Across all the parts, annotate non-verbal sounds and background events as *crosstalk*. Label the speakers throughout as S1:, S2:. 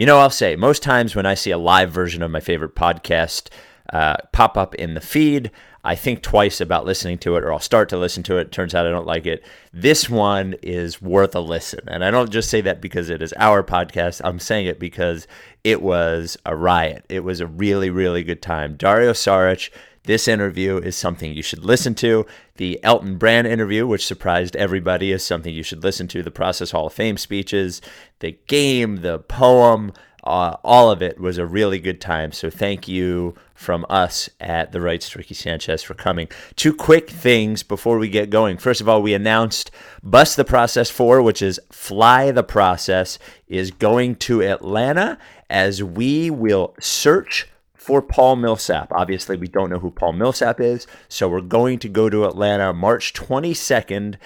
S1: You know, I'll say most times when I see a live version of my favorite podcast uh, pop up in the feed, I think twice about listening to it, or I'll start to listen to it. Turns out I don't like it. This one is worth a listen. And I don't just say that because it is our podcast. I'm saying it because it was a riot. It was a really, really good time. Dario Saric, this interview is something you should listen to. The Elton Brand interview, which surprised everybody, is something you should listen to. The Process Hall of Fame speeches, the game, the poem, uh, all of it was a really good time. So thank you from us at the Rights to Ricky Sanchez for coming. Two quick things before we get going. First of all, we announced Bust the Process 4, which is Fly the Process, is going to Atlanta as we will search for Paul Millsap. Obviously, we don't know who Paul Millsap is, so we're going to go to Atlanta March 22nd.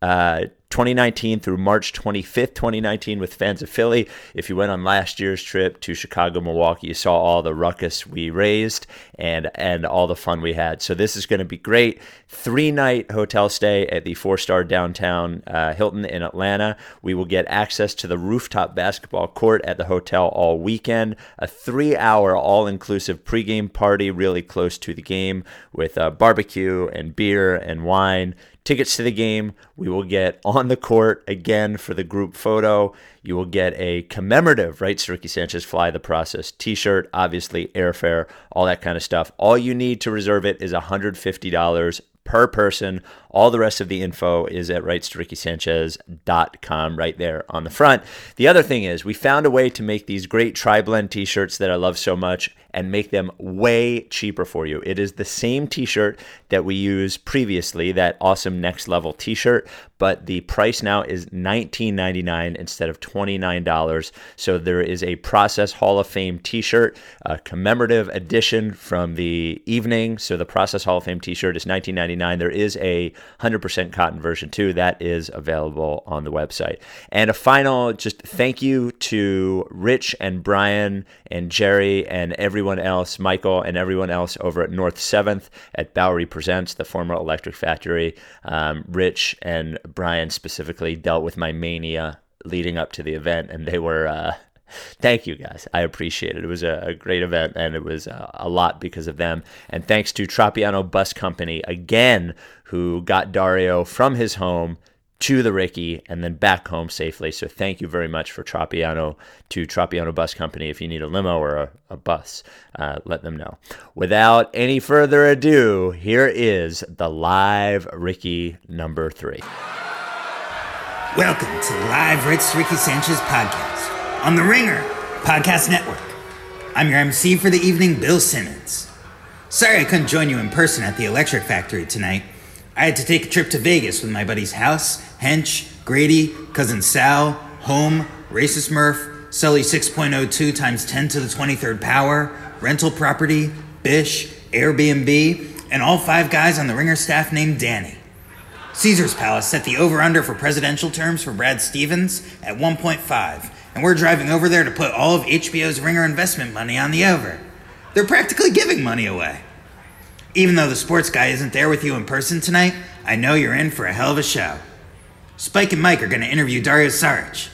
S1: Uh, 2019 through March 25th, 2019, with fans of Philly. If you went on last year's trip to Chicago, Milwaukee, you saw all the ruckus we raised and and all the fun we had. So this is going to be great. Three night hotel stay at the four star downtown uh, Hilton in Atlanta. We will get access to the rooftop basketball court at the hotel all weekend. A three hour all inclusive pregame party really close to the game with uh, barbecue and beer and wine tickets to the game. We will get on the court again for the group photo. You will get a commemorative Rights to Ricky Sanchez Fly the Process t shirt, obviously, airfare, all that kind of stuff. All you need to reserve it is $150 per person. All the rest of the info is at rightstoRickySanchez.com right there on the front. The other thing is, we found a way to make these great tri blend t shirts that I love so much and make them way cheaper for you. It is the same t shirt that we used previously, that awesome next level t shirt, but the price now is $19.99 instead of $29. So there is a Process Hall of Fame t shirt, a commemorative edition from the evening. So the Process Hall of Fame t shirt is $19.99. There is a 100% cotton version too. That is available on the website. And a final just thank you to Rich and Brian and Jerry and everyone else, Michael and everyone else over at North 7th at Bowery Presents, the former Electric Factory. Um, Rich and Brian specifically dealt with my mania leading up to the event, and they were. Uh, thank you guys. I appreciate it. It was a, great event and it was a, a, lot because of them. And thanks to Tropiano Bus Company again, who got Dario from his home to the Ricky and then back home safely. So thank you very much for Tropiano to Tropiano Bus Company. If you need a limo or a, a bus, uh, let them know. Without any further ado, here is the live Ricky number three.
S2: Welcome to live to Ricky Sanchez podcast on the Ringer Podcast Network. I'm your MC for the evening, Bill Simmons. Sorry I couldn't join you in person at the Electric Factory tonight. I had to take a trip to Vegas with my buddies House, Hench, Grady, Cousin Sal, Home, Racist Murph, Sully 6.02 times 10 to the 23rd power, rental property, Bish, Airbnb, and all five guys on the Ringer staff named Danny. Caesar's Palace set the over under for presidential terms for Brad Stevens at 1.5, and we're driving over there to put all of HBO's Ringer investment money on the over. They're practically giving money away. Even though the sports guy isn't there with you in person tonight, I know you're in for a hell of a show. Spike and Mike are going to interview Dario Saric.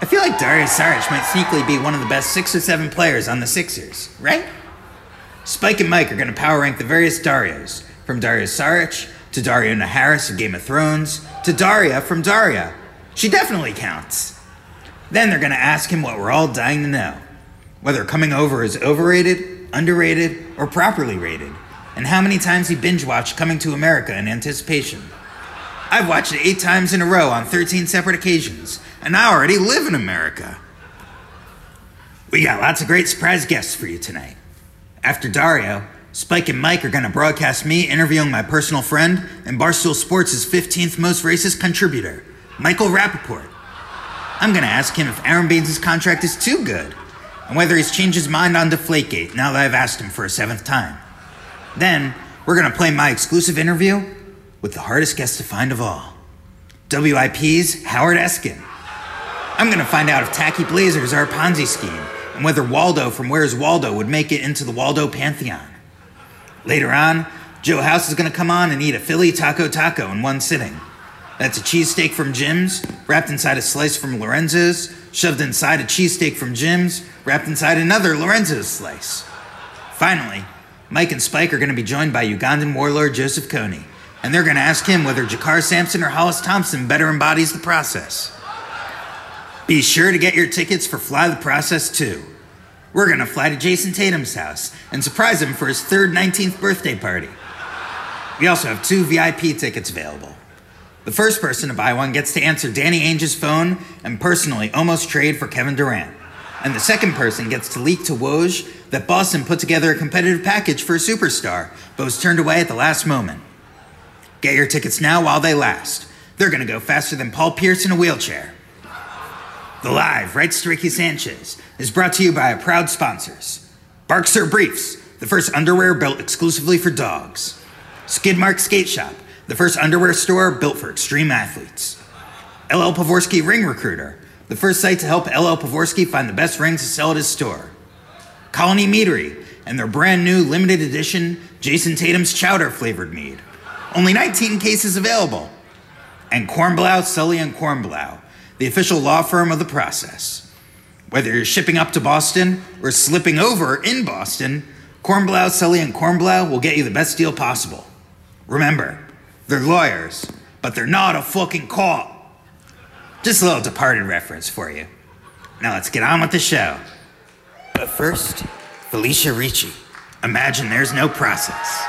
S2: I feel like Dario Saric might sneakily be one of the best six or seven players on the Sixers, right? Spike and Mike are going to power rank the various Darios, from Dario Saric to Daario Naharis of Game of Thrones to Daria from Daria. She definitely counts. Then they're going to ask him what we're all dying to know whether coming over is overrated, underrated, or properly rated and how many times he binge watched Coming to America in anticipation. I've watched it eight times in a row on 13 separate occasions, and I already live in America. We got lots of great surprise guests for you tonight. After Dario, Spike and Mike are going to broadcast me interviewing my personal friend and Barstool Sports' 15th most racist contributor, Michael Rapaport. I'm going to ask him if Aaron Baynes' contract is too good and whether he's changed his mind on Deflategate now that I've asked him for a seventh time. Then, we're going to play my exclusive interview with the hardest guest to find of all WIP's Howard Eskin. I'm going to find out if tacky blazers are a Ponzi scheme and whether Waldo from Where's Waldo would make it into the Waldo Pantheon. Later on, Joe House is going to come on and eat a Philly taco taco in one sitting. That's a cheesesteak from Jim's, wrapped inside a slice from Lorenzo's,
S3: shoved inside a cheesesteak from Jim's, wrapped inside another Lorenzo's slice. Finally, Mike and Spike are going to be joined by Ugandan warlord Joseph Kony, and they're going to ask him whether JaKarr Sampson or Hollis Thompson better embodies the process. Be sure to get your tickets for Fly the Process too. We're going to fly to Jayson Tatum's house and surprise him for his third 19th birthday party. We also have two VIP tickets available. The first person to buy one gets to answer Danny Ainge's phone and personally almost trade for Kevin Durant. And the second person gets to leak to Woj that Boston put together a competitive package for a superstar, but was turned away at the last moment. Get your tickets now while they last. They're going to go faster than Paul Pierce in a wheelchair. The Live Rights to Ricky Sanchez is brought to you by our proud sponsors Barksir Briefs, the first underwear built exclusively for dogs. Skidmark Skate Shop, the first underwear store built for extreme athletes. LL Pavorsky Ring Recruiter, the first site to help LL Pavorsky find the best rings to sell at his store. Colony Meadery and their brand new limited edition Jayson Tatum's Chowder flavored mead. Only 19 cases available. And Kornblau, Sully and Kornblau, the official law firm of the process. Whether you're shipping up to Boston or slipping over in Boston, Kornblau, Sully, and Kornblau will get you the best deal possible. Remember, they're lawyers, but they're not a fucking cop. Just a little departed reference for you. Now let's get on with the show. But first, Felicia Ricci. Imagine there's no process.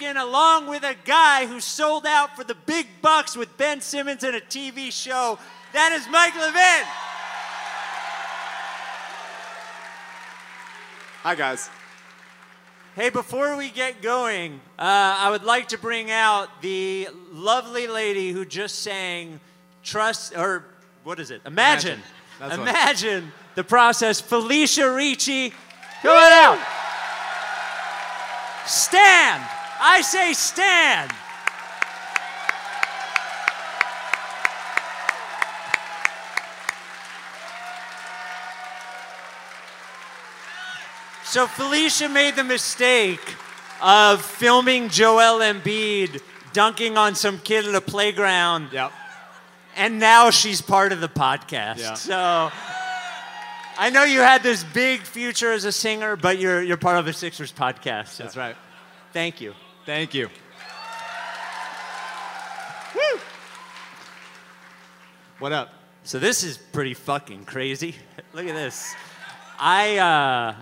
S4: Along with a guy who sold out for the big bucks with Ben Simmons in a TV show. That is Mike Levin.
S5: Hi, guys.
S4: Hey, before we get going, uh, I would like to bring out the lovely lady who just sang Trust, or what is it? Imagine.
S5: Imagine.
S4: Imagine the process. Felicia Ricci, come on out. Stand. I say stand. So Felicia made the mistake of filming Joel Embiid dunking on some kid at a playground,
S5: Yep.
S4: and now she's part of the podcast.
S5: Yeah.
S4: So I know you had this big future as a singer, but you're you're part of a Sixers podcast. so
S5: That's right.
S4: Thank you.
S5: Thank you. What up?
S4: So this is pretty fucking crazy. *laughs* Look at this. I uh,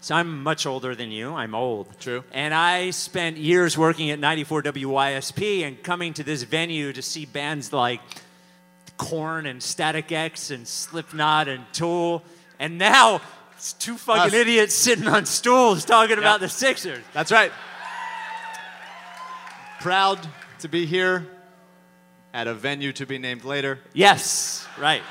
S4: so I'm much older than you. I'm old.
S5: True.
S4: And I spent years working at 94 WYSP and coming to this venue to see bands like Korn and Static X and Slipknot and Tool. And now it's two fucking
S5: Us.
S4: idiots sitting on stools talking about the Sixers.
S5: That's right. Proud to be here at a venue to be named later.
S4: Yes, right.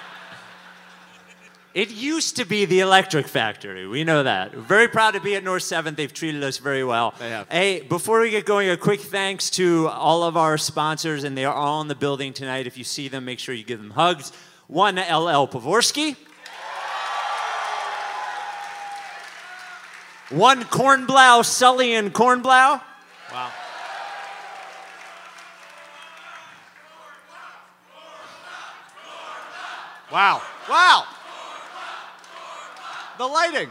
S4: It used to be the Electric Factory. We know that. We're very proud to be at North 7th. They've treated us very well.
S5: They have.
S4: Hey, before we get going, a quick thanks to all of our sponsors, and they are all in the building tonight. If you see them, make sure you give them hugs. One, LL Pavorsky. One, Cornblow, Sully and Cornblow.
S5: Wow. Wow. The lighting.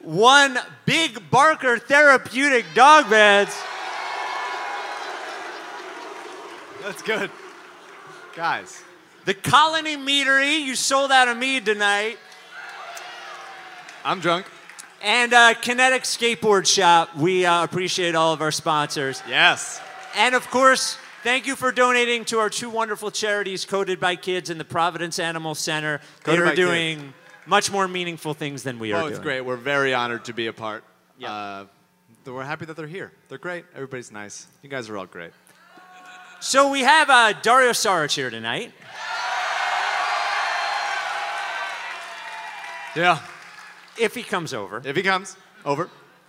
S4: One, Big Barker Therapeutic Dog Beds.
S5: That's good. Guys,
S4: The Colony Meadery, you sold out of mead tonight.
S5: I'm drunk.
S4: And uh, Kinetic Skateboard Shop, we uh, appreciate all of our sponsors.
S5: Yes.
S4: And of course, thank you for donating to our two wonderful charities, Coded by Kids and the Providence Animal Center. They
S5: Coded
S4: are
S5: by
S4: doing much more meaningful things than we are
S5: Oh, it's
S4: doing.
S5: great. We're very honored to be a part.
S4: Yeah.
S5: Uh, we're happy that they're here. They're great. Everybody's nice. You guys are all great.
S4: So we have uh, Dario Saric here tonight.
S5: Yeah.
S4: If he comes over.
S5: If he comes, over.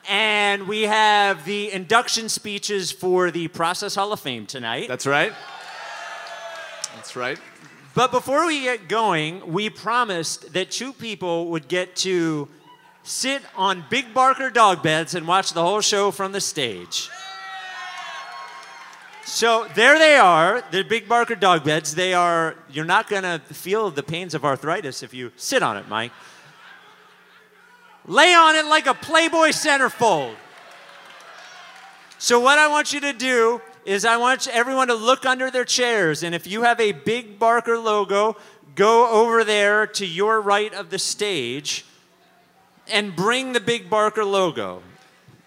S4: And we have the induction speeches for the Process Hall of Fame tonight.
S5: That's right. That's right.
S4: But before we get going, we promised that two people would get to sit on Big Barker dog beds and watch the whole show from the stage. So there they are, the Big Barker dog beds. They are, you're not going to feel the pains of arthritis if you sit on it, Mike. Lay on it like a Playboy centerfold. So, what I want you to do is, I want everyone to look under their chairs. And if you have a big Barker logo, go over there to your right of the stage and bring the big Barker logo.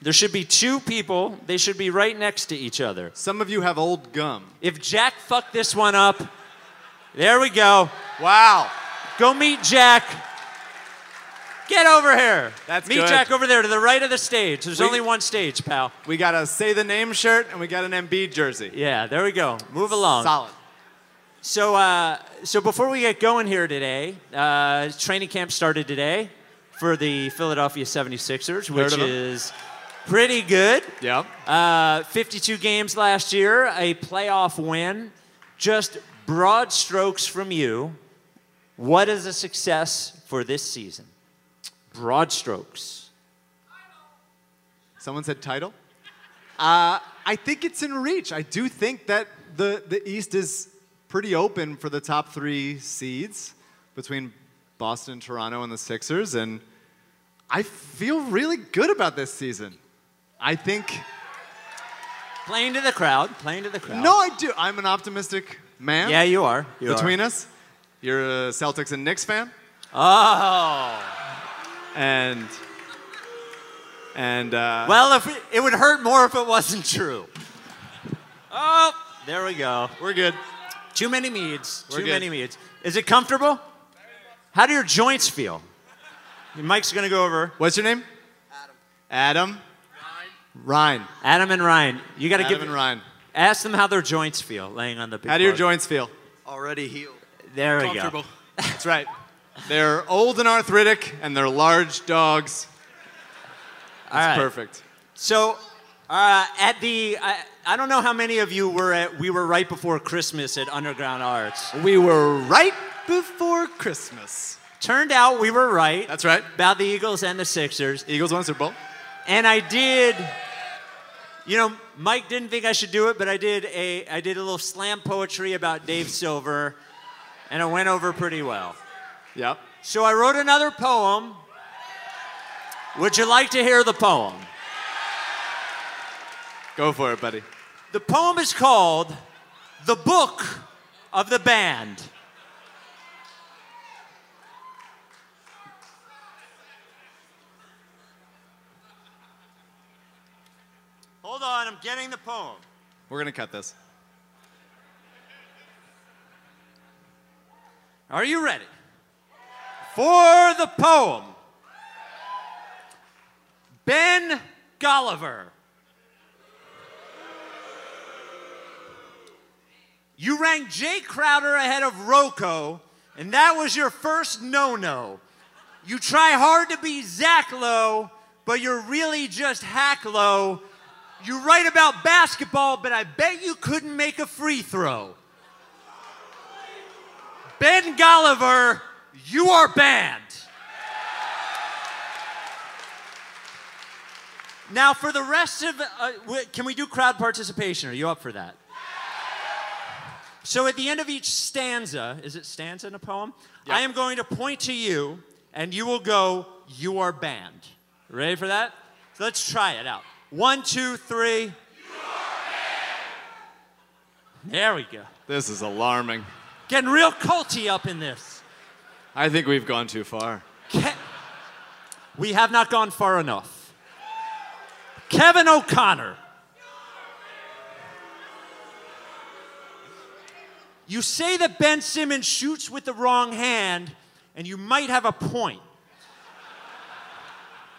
S4: There should be two people, they should be right next to each other.
S5: Some of you have old gum.
S4: If Jack fucked this one up, there we go.
S5: Wow.
S4: Go meet Jack. Get over here.
S5: That's
S4: Meet
S5: good.
S4: Jack over there to the right of the stage. There's
S5: We-
S4: only one stage, pal.
S5: We got a say the name shirt and we got an MB jersey.
S4: Yeah, there we go. Move along.
S5: Solid.
S4: So, uh, so before we get going here today, uh, training camp started today for the Philadelphia 76ers, which is pretty good.
S5: Yep.
S4: Uh, 52 games last year, a playoff win. Just broad strokes from you. What is a success for this season? Broad strokes.
S5: Someone said title. Uh, I think it's in reach. I do think that the, the East is pretty open for the top three seeds between Boston, Toronto, and the Sixers, and I feel really good about this season. I think.
S4: Playing to the crowd. Playing to the crowd.
S5: No, I do. I'm an optimistic man.
S4: Yeah, you are. You
S5: between
S4: are.
S5: us, you're a Celtics and Knicks fan,
S4: Oh.
S5: And and uh,
S4: Well, if it, it would hurt more if it wasn't true. Oh, there we go.
S5: we're good.
S4: Too many meads.
S5: We're
S4: Too
S5: good.
S4: many meads. Is it comfortable? How do your joints feel? Mike's gonna go over.
S5: What's your name? Adam. Adam. Ryan. Ryan.
S4: Adam and Ryan. You gotta
S5: Adam
S4: give.
S5: and Ryan.
S4: Ask them how their joints feel laying on the big.
S5: How do your
S4: bug.
S5: joints feel?
S6: Already healed.
S4: There we go.
S6: Comfortable.
S5: That's right. They're old and arthritic, and they're large dogs.
S4: All right.
S5: Perfect.
S4: So, uh, at the, I, I don't know how many of you were at. We were right before Christmas at Underground Arts.
S5: We were right before Christmas.
S4: Turned out we were right
S5: That's right.
S4: about the Eagles and the Sixers.
S5: Eagles won Super Bowl.
S4: And I did, you know, Mike didn't think I should do it, but I did a, I did a little slam poetry about Dave Silver, and it went over pretty well.
S5: Yep.
S4: So I wrote another poem. Would you like to hear the poem?
S5: Go for it, buddy.
S4: The poem is called The Book of the Banned. Hold on, I'm getting the poem.
S5: We're gonna cut this.
S4: Are you ready? For the poem Ben Golliver. You ranked Jae Crowder ahead of Rocco, and that was your first no no. You try hard to be Zach Lowe, but you're really just hack low. You write about basketball, but I bet you couldn't make a free throw. Ben Golliver, you are banned. Now, for the rest of, uh, can we do crowd participation? Are you up for that? So, at the end of each stanza, is it stanza in a poem? I am going to point to you, and you will go, "You are banned." Ready for that? So let's try it out. One, two, three. There we go.
S5: This is alarming.
S4: Getting real culty up in this.
S5: I think we've gone too far.
S4: Ke- we have not gone far enough. Kevin O'Connor. You say that Ben Simmons shoots with the wrong hand, and you might have a point.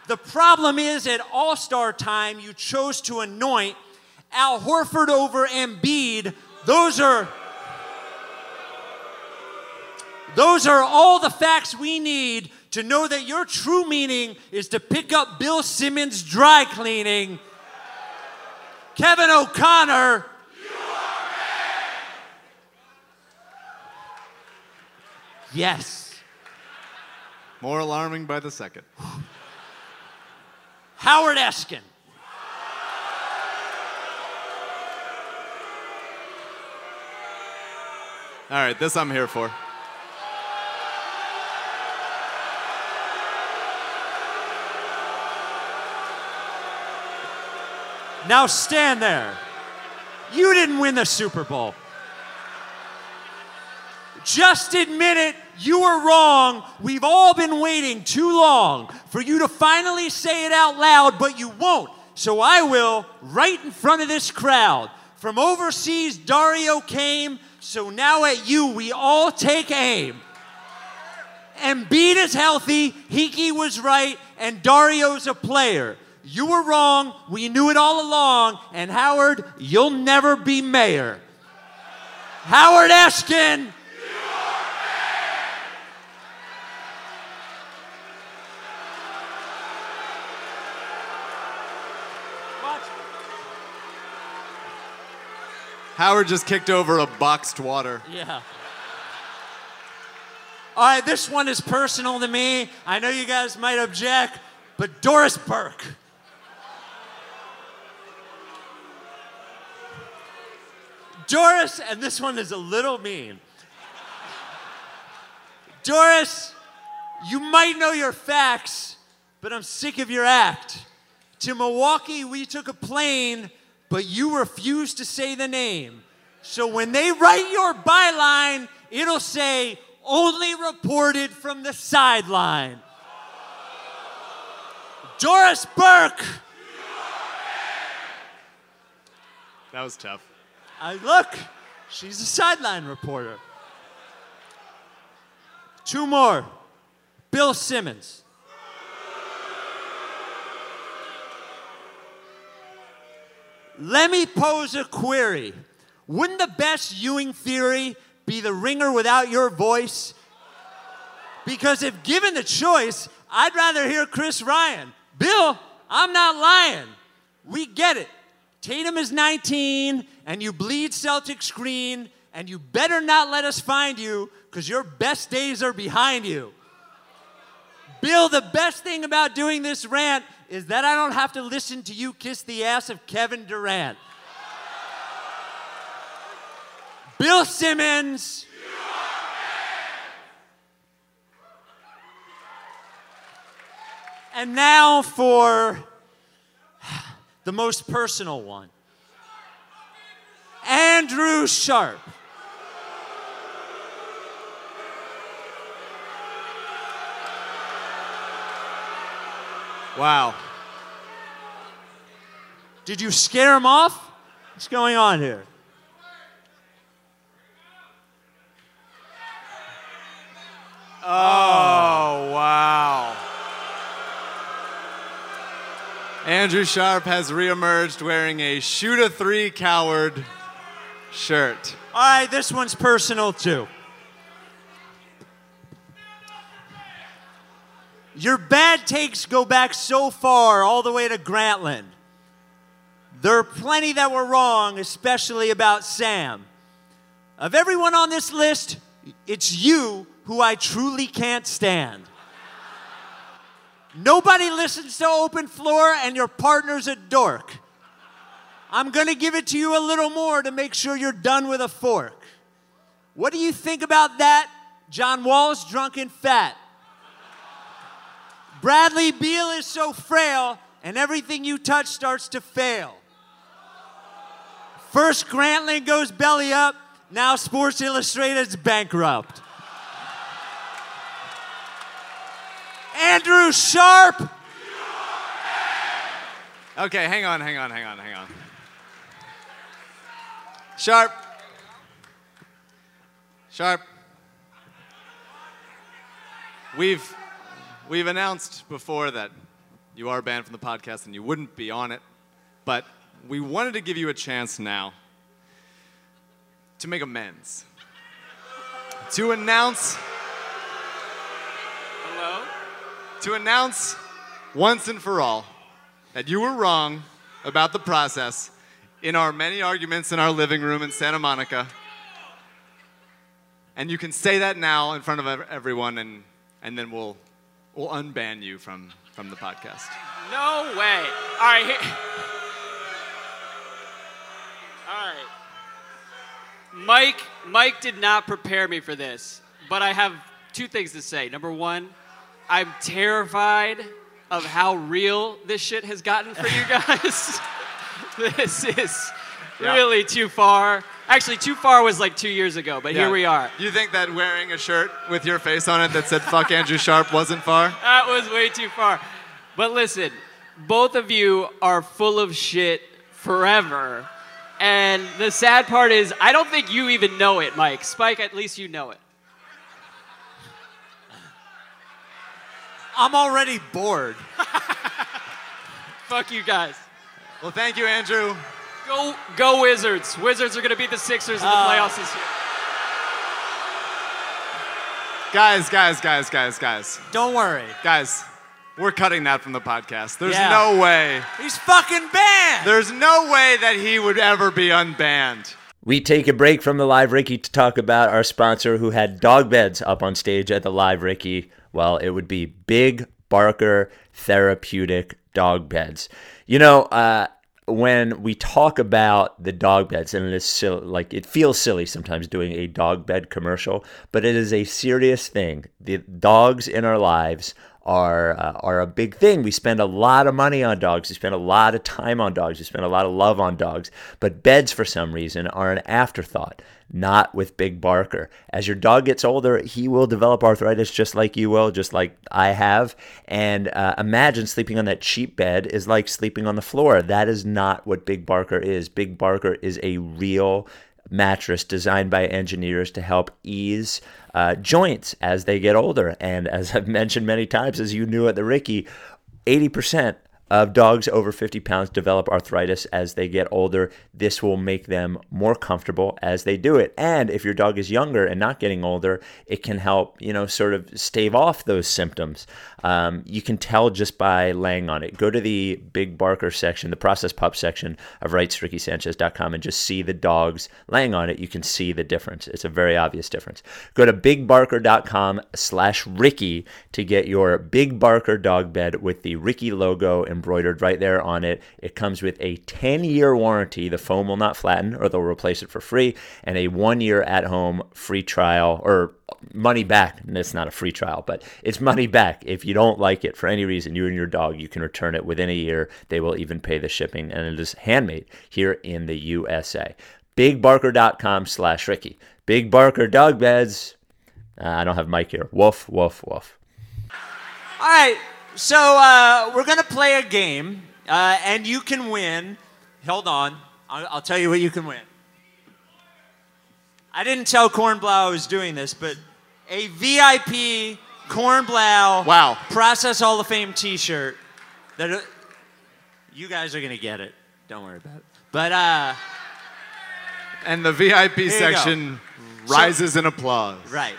S4: The problem is at All Star time, you chose to anoint Al Horford over Embiid. Those are. Those are all the facts we need to know that your true meaning is to pick up Bill Simmons dry cleaning. Kevin O'Connor. Yes.
S5: More alarming by the second.
S4: Howard Eskin.
S5: All right, this I'm here for.
S4: Now stand there. You didn't win the Super Bowl. Just admit it. You were wrong. We've all been waiting too long for you to finally say it out loud, but you won't. So I will right in front of this crowd. From overseas, Dario came. So now at you, we all take aim. Embiid is healthy, Hinkie was right, and Dario's a player. You were wrong. We knew it all along. And Howard, you'll never be mayor. Howard Eskin.
S5: Howard just kicked over a boxed water.
S4: Yeah. All right, this one is personal to me. I know you guys might object, but Doris Burke. Doris, and this one is a little mean. Doris, you might know your facts, but I'm sick of your act. To Milwaukee, we took a plane, but you refused to say the name. So when they write your byline, it'll say, only reported from the sideline. Doris Burke.
S5: That was tough.
S4: I look, she's a sideline reporter. Two more. Bill Simmons. Let me pose a query. Wouldn't the best Ewing theory be the ringer without your voice? Because if given the choice, I'd rather hear Chris Ryan. Bill, I'm not lying. We get it. Tatum is 19, and you bleed Celtics green, and you better not let us find you because your best days are behind you. Bill, the best thing about doing this rant is that I don't have to listen to you kiss the ass of Kevin Durant. Bill Simmons. And now for the most personal one Andrew Sharp.
S5: Wow.
S4: Did you scare him off? What's going on here?
S5: Andrew Sharp has reemerged wearing a shoot a three coward shirt.
S4: All right, this one's personal too. Your bad takes go back so far, all the way to Grantland. There are plenty that were wrong, especially about Sam. Of everyone on this list, it's you who I truly can't stand. Nobody listens to Open Floor, and your partner's a dork. I'm gonna give it to you a little more to make sure you're done with a fork. What do you think about that? John Wall's drunken fat. Bradley Beal is so frail, and everything you touch starts to fail. First, Grantland goes belly up, now Sports Illustrated's bankrupt. Andrew Sharp.
S5: Okay, hang on, hang on, hang on, hang on. Sharp. Sharp. We've we've announced before that you are banned from the podcast and you wouldn't be on it, but we wanted to give you a chance now to make amends. To announce
S7: Hello?
S5: To announce once and for all that you were wrong about the process in our many arguments in our living room in Santa Monica. And you can say that now in front of everyone, and, and then we'll, we'll unban you from, from the podcast.
S7: No way. All right. All right. Mike, Mike did not prepare me for this, but I have two things to say. Number one, I'm terrified of how real this shit has gotten for you *laughs* guys. *laughs* this is
S5: Yeah.
S7: really too far. Actually, too far was like two years ago, but
S5: Yeah.
S7: here we are.
S5: You think that wearing a shirt with your face on it that said fuck Andrew Sharp wasn't far?
S7: That was way too far. But listen, both of you are full of shit forever. And the sad part is, I don't think you even know it, Mike. Spike, at least you know it.
S4: I'm already bored. *laughs*
S7: Fuck you guys.
S5: Well, thank you, Andrew.
S7: Go, go Wizards. Wizards are going to beat the Sixers in the
S5: Uh,
S7: playoffs this year.
S5: Guys, guys, guys, guys, guys.
S4: Don't worry.
S5: Guys, we're cutting that from the podcast. There's
S4: Yeah.
S5: no way.
S4: He's fucking banned.
S5: There's no way that he would ever be unbanned.
S1: We take a break from the Live Ricky to talk about our sponsor who had dog beds up on stage at the Live Ricky. Well, it would be Big Barker Therapeutic Dog Beds. You know, uh, when we talk about the dog beds, and it is sil- like it feels silly sometimes doing a dog bed commercial, but it is a serious thing. The dogs in our lives are uh, are a big thing. We spend a lot of money on dogs. We spend a lot of time on dogs. We spend a lot of love on dogs. But beds, for some reason, are an afterthought. Not with Big Barker. As your dog gets older, he will develop arthritis just like you will, just like I have. And uh, imagine sleeping on that cheap bed is like sleeping on the floor. That is not what Big Barker is. Big Barker is a real mattress designed by engineers to help ease uh, joints as they get older. And as I've *laughs* mentioned many times, as you knew at the Ricky, 80% of dogs over 50 pounds develop arthritis as they get older. This will make them more comfortable as they do it. And if your dog is younger and not getting older, it can help, you know, sort of stave off those symptoms. Um, you can tell just by laying on it. Go to the Big Barker section, the process pup section of rightsrickysanchez.com and just see the dogs laying on it. You can see the difference. It's a very obvious difference. Go to bigbarker.com slash Ricky to get your Big Barker dog bed with the Ricky logo embroidered right there on it. It comes with a 10 year warranty. The foam will not flatten or they'll replace it for free, and a one year at home free trial or money back. It's not a free trial, but it's money back. If you don't like it for any reason, you and your dog, you can return it within a year. They will even pay the shipping, and it is handmade here in the USA. BigBarker.com slash Ricky. Big Barker dog beds. Uh, I don't have Mike here. Woof, woof, woof.
S4: All right, so uh, we're gonna play a game, uh, and you can win. Hold on, I'll, I'll tell you what you can win. I didn't tell Cornblow I was doing this, but a VIP Cornblow
S5: Wow.
S4: Process Hall of Fame T-shirt. That uh, you guys are gonna get it. Don't worry about it. But uh,
S5: And the VIP section
S4: So-
S5: rises in applause.
S4: right.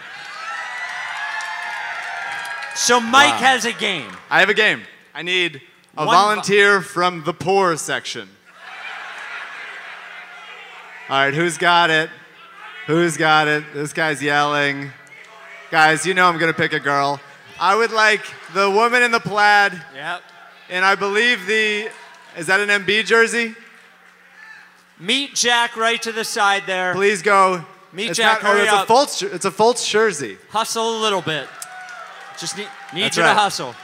S4: So Mike
S5: Wow.
S4: has a game.
S5: I have a game. I need a
S4: One vo-
S5: volunteer from the poor section. All right, who's got it? Who's got it? This guy's yelling. Guys, you know I'm going to pick a girl. I would like the woman in the plaid,
S4: Yep.
S5: and I believe the. Is that an MB jersey?
S4: Meet Jack right to the side there.
S5: Please go.
S4: Meet
S5: it's
S4: Jack,
S5: Not, oh, it's
S4: up.
S5: a Fultz. It's a Fultz jersey.
S4: Hustle a little bit. Just need, need
S5: That's
S4: you
S5: right.
S4: to hustle.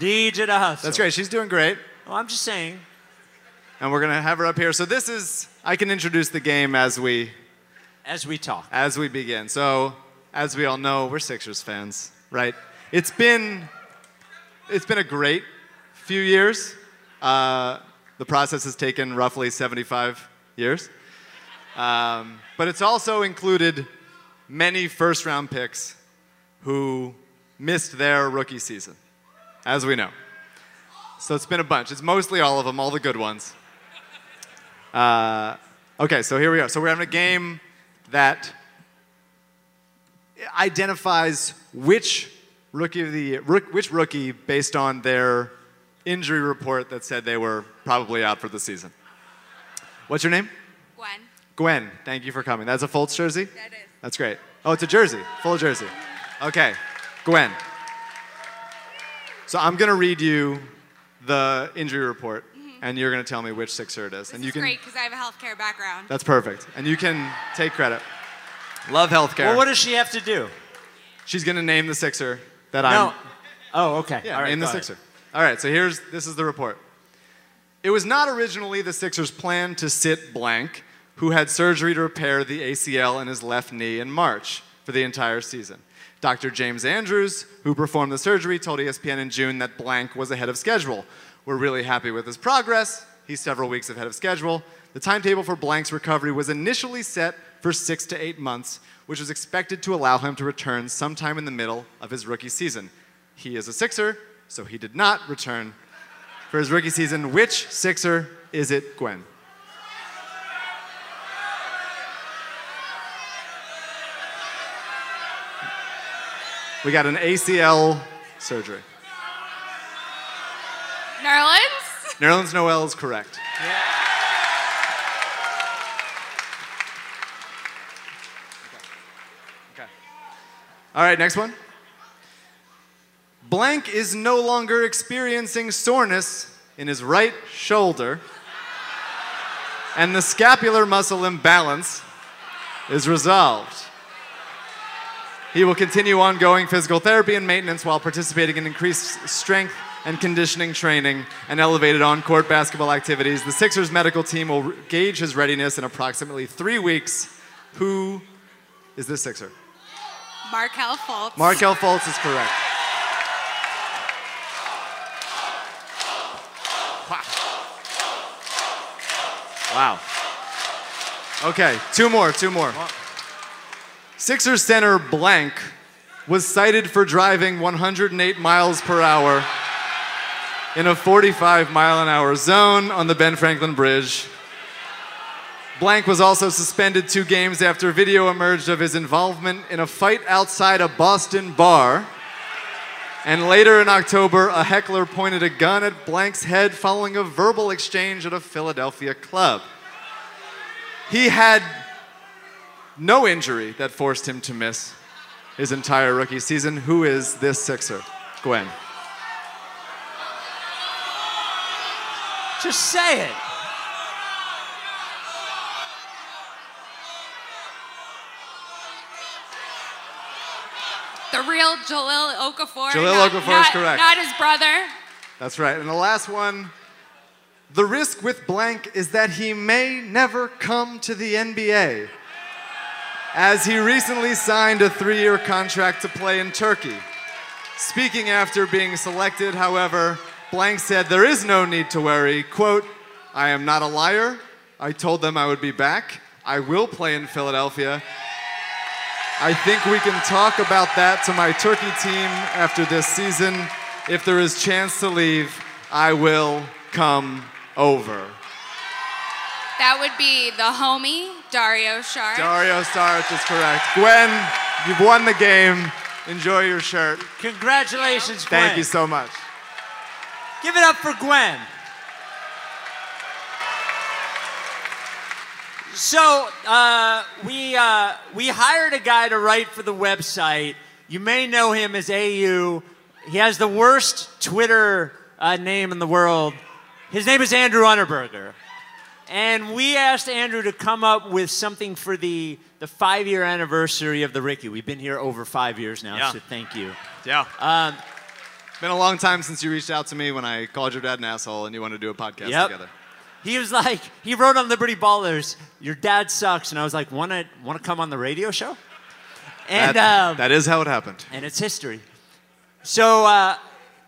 S4: Need you to hustle.
S5: That's great. She's doing great.
S4: Well, I'm just saying.
S5: And we're gonna have her up here. So this is. I can introduce the game as we
S4: As we talk.
S5: as we begin. So, as we all know, we're Sixers fans, right? It's been it's been a great few years. Uh, the process has taken roughly 75 years, um, but it's also included many first-round picks who missed their rookie season, as we know. So it's been a bunch. It's mostly all of them, all the good ones. Uh, okay, so here we are. So we're having a game that identifies which rookie of the year, which rookie based on their injury report that said they were probably out for the season. What's your name?
S8: Gwen.
S5: Gwen. Thank you for coming. That's a Fultz jersey.
S8: That is.
S5: That's great. Oh, it's a jersey, full jersey. Okay, Gwen. So I'm gonna read you the injury report, mm-hmm. and you're gonna tell me which Sixer it is,
S8: This
S5: and you
S8: is
S5: can.
S8: great because I have a healthcare background.
S5: That's perfect, and you can take credit. Love healthcare.
S4: Well, what does she have to do?
S5: She's gonna name the Sixer that
S4: No.
S5: I'm.
S4: Oh, okay.
S5: Yeah,
S4: All right,
S5: name the
S4: go ahead.
S5: Sixer. All right, so here's this is the report. It was not originally the Sixers' plan to sit blank, who had surgery to repair the ACL in his left knee in March for the entire season. Dr. James Andrews, who performed the surgery, told ESPN in June that blank was ahead of schedule. We're really happy with his progress. He's several weeks ahead of schedule. The timetable for blank's recovery was initially set for six to eight months, which was expected to allow him to return sometime in the middle of his rookie season. He is a Sixer, so he did not return for his rookie season. Which Sixer is it, Gwen? We got an ACL surgery.
S8: Nerlens?
S5: Nerlens Noel is correct. Okay. All right, next one. Blank is no longer experiencing soreness in his right shoulder, and the scapular muscle imbalance is resolved. He will continue ongoing physical therapy and maintenance while participating in increased strength and conditioning training and elevated on court basketball activities. The Sixers medical team will gauge his readiness in approximately three weeks. Who is this Sixer?
S8: Markelle Fultz.
S5: Markelle Fultz is correct. Wow. Okay, two more, two more. Sixers center blank was cited for driving 108 miles per hour in a 45 mile an hour zone on the Ben Franklin Bridge. Blank was also suspended two games after video emerged of his involvement in a fight outside a Boston bar. And later in October, a heckler pointed a gun at Blank's head following a verbal exchange at a Philadelphia club. He had no injury that forced him to miss his entire rookie season. Who is this Sixer? Gwen.
S4: Just say it.
S8: The real Jahlil Okafor.
S5: Jahlil
S8: not,
S5: Okafor is correct.
S8: Not his brother.
S5: That's right. And the last one the risk with blank is that he may never come to the NBA, as he recently signed a three year contract to play in Turkey. Speaking after being selected, however, Blank said, There is no need to worry. Quote, I am not a liar. I told them I would be back. I will play in Philadelphia. I think we can talk about that to my Turkey team after this season. If there is chance to leave, I will come over.
S8: That would be the homie, Dario Saric.
S5: Dario Saric is correct. Gwen, you've won the game. Enjoy your shirt.
S4: Congratulations, Gwen.
S5: Thank you so much.
S4: Give it up for Gwen. So uh, we uh, we hired a guy to write for the website. You may know him as AU. He has the worst Twitter uh, name in the world. His name is Andrew Unterberger. And we asked Andrew to come up with something for the, the five year anniversary of the Ricky. We've been here over five years now,
S5: Yeah.
S4: so thank you.
S5: Yeah.
S4: Um,
S5: Been a long time since you reached out to me when I called your dad an asshole and you wanted to do a podcast
S4: Yep.
S5: together.
S4: He was like, he wrote on Liberty Ballers, "Your dad sucks," and I was like, "Want to want to come on the radio show?" And
S5: That-
S4: um,
S5: that is how it happened.
S4: and it's history. So uh,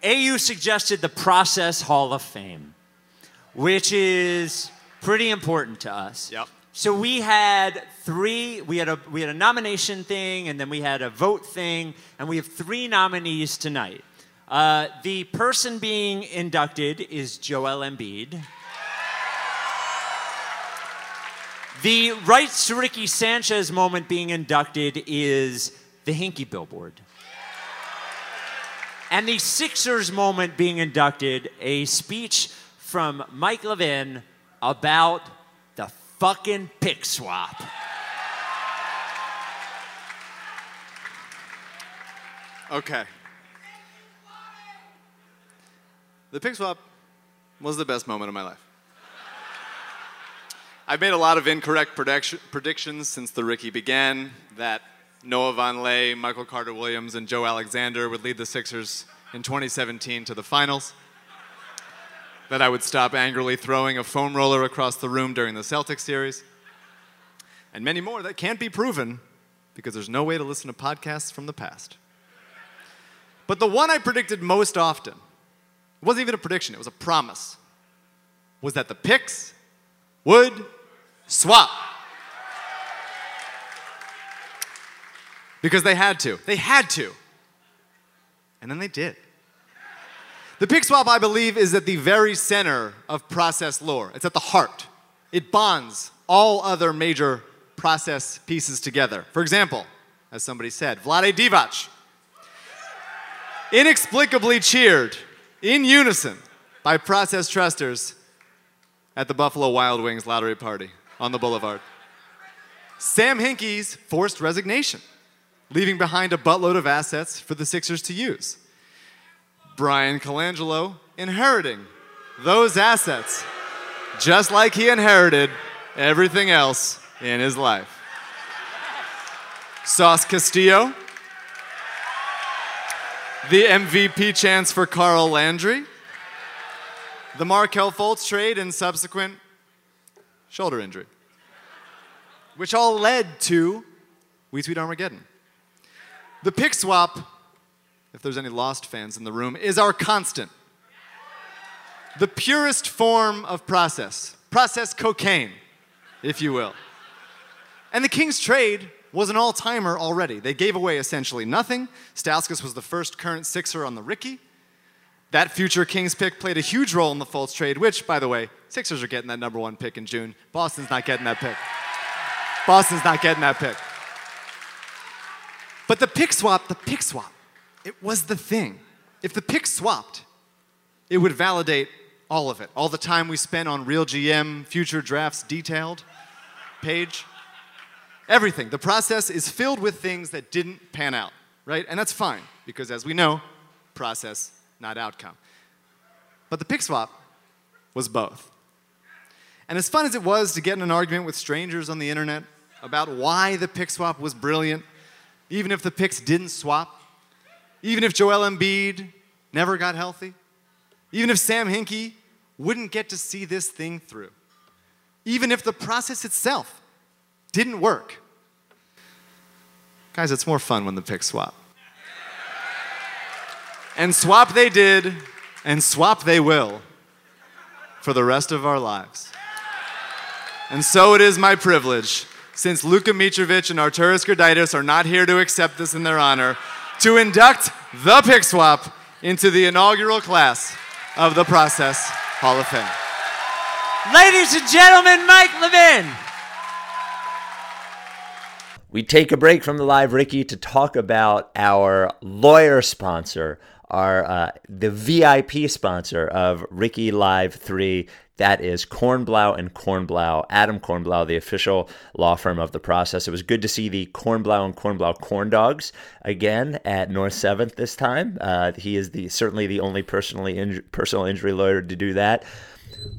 S4: AU suggested the Process Hall of Fame, which is pretty important to us.
S5: Yep.
S4: So we had three. We had a we had a nomination thing, and then we had a vote thing, and we have three nominees tonight. Uh, the person being inducted is Joel Embiid. The rights to Ricky Sanchez moment being inducted is the Hinkie Billboard. And the Sixers moment being inducted, a speech from Mike Levin about the fucking pick swap.
S5: Okay. The pick swap was the best moment of my life. I've made a lot of incorrect prediction, predictions since the Ricky began that Noah Vonleh, Michael Carter Williams, and Joe Alexander would lead the Sixers in 2017 to the finals. That I would stop angrily throwing a foam roller across the room during the Celtics series. And many more that can't be proven because there's no way to listen to podcasts from the past. But the one I predicted most often, wasn't even a prediction, it was a promise, was that the picks would swap. because they had to. They had to. And then they did. The pick swap, I believe, is at the very center of process lore. It's at the heart. It bonds all other major process pieces together. For example, as somebody said, Vlade Divac inexplicably cheered in unison by process trusters at the Buffalo Wild Wings lottery party on the boulevard. Sam Hinkie's forced resignation, leaving behind a buttload of assets for the Sixers to use. Bryan Colangelo inheriting those assets, just like he inherited everything else in his life. Sauce Castillo, the MVP chance for Carl Landry, the Markelle Fultz trade and subsequent shoulder injury, which all led to Retweet Armageddon. The pick swap, if there's any Lost fans in the room, is our constant. The purest form of process, process cocaine, if you will. And the King's trade was an all timer already. They gave away essentially nothing. Stauskas was the first current Sixer on the Ricky. That future Kings pick played a huge role in the Fultz trade, which, by the way, Sixers are getting that number one pick in June. Boston's not getting that pick. Boston's not getting that pick. But the pick swap, the pick swap, it was the thing. If the pick swapped, it would validate all of it. All the time we spent on Real GM, future drafts detailed page, everything. The process is filled with things that didn't pan out, right? And that's fine, because as we know, process, not outcome. But the pick swap was both. And as fun as it was to get in an argument with strangers on the internet about why the pick swap was brilliant, even if the picks didn't swap, even if Joel Embiid never got healthy, even if Sam Hinkie wouldn't get to see this thing through, even if the process itself didn't work. Guys, it's more fun when the picks swap. And swap they did, and swap they will for the rest of our lives. And so it is my privilege, since Luka Mitrovic and Arturas Gudaitis are not here to accept this in their honor, to induct the pick swap into the inaugural class of the Process Hall of Fame.
S4: Ladies and gentlemen, Mike Levin.
S1: We take a break from the live Ricky to talk about our lawyer sponsor, our uh, the VIP sponsor of Ricky Live 3. That is Kornblau and Kornblau, Adam Kornblau, the official law firm of the process. It was good to see the Kornblau and Kornblau corn dogs again at North Seventh this time. Uh, he is the certainly the only personally personal injury lawyer to do that.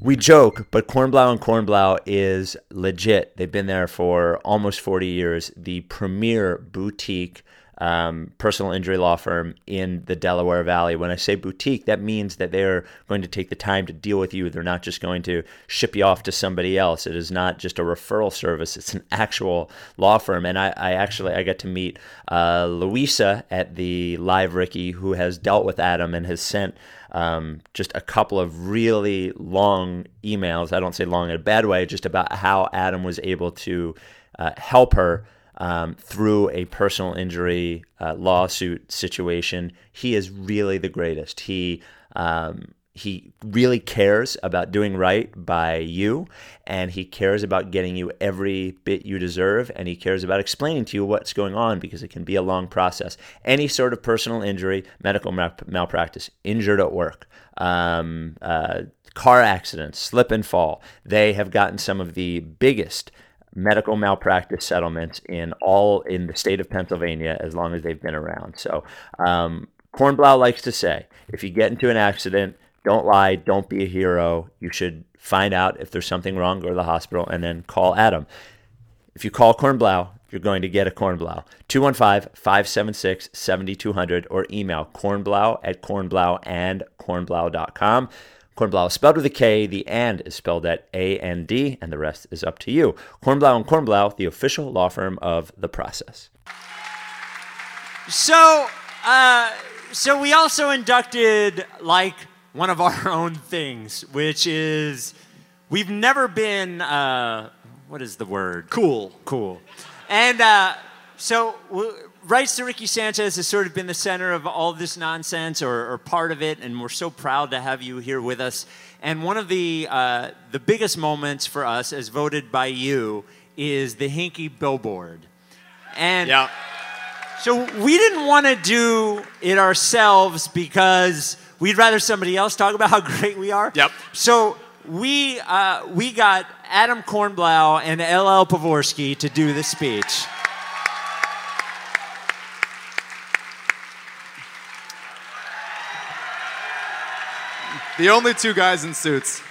S1: We joke, but Kornblau and Kornblau is legit. They've been there for almost 40 years. The premier boutique um, personal injury law firm in the Delaware Valley. When I say boutique, that means that they're going to take the time to deal with you. They're not just going to ship you off to somebody else. It is not just a referral service. It's an actual law firm. And I, I actually I got to meet uh, Louisa at the Live Ricky, who has dealt with Adam and has sent um, just a couple of really long emails. I don't say long in a bad way, just about how Adam was able to uh, help her um, through a personal injury uh, lawsuit situation. He is really the greatest. He um, he really cares about doing right by you, and he cares about getting you every bit you deserve, and he cares about explaining to you what's going on because it can be a long process. Any sort of personal injury, medical mal- malpractice, injured at work, um, uh, car accidents, slip and fall, they have gotten some of the biggest medical malpractice settlements in all in the state of Pennsylvania as long as they've been around. So um, Kornblau likes to say, if you get into an accident, don't lie, don't be a hero. You should find out if there's something wrong, go to the hospital, and then call Adam. If you call Kornblau, you're going to get a Kornblau. 215 576 7200 or email kornblau at kornblau and kornblau.com. Kornblau is spelled with a K, the and is spelled at A A N D, D, and the rest is up to you. Kornblau and Kornblau, the official law firm of the process.
S4: So, uh, so we also inducted like one of *laughs* our own things, which is we've never been uh, what is the word?
S5: Cool.
S4: Cool. And uh, So, w- rights to Ricky Sanchez has sort of been the center of all this nonsense, or, or part of it, and we're so proud to have you here with us. And one of the uh, the biggest moments for us, as voted by you, is the Hinkie billboard. And
S7: Yeah.
S4: so we didn't want to do it ourselves because we'd rather somebody else talk about how *laughs* great we are.
S7: Yep.
S4: So we uh, we got Adam Kornblau and LL Pavorsky to do the speech.
S5: The only two guys in suits.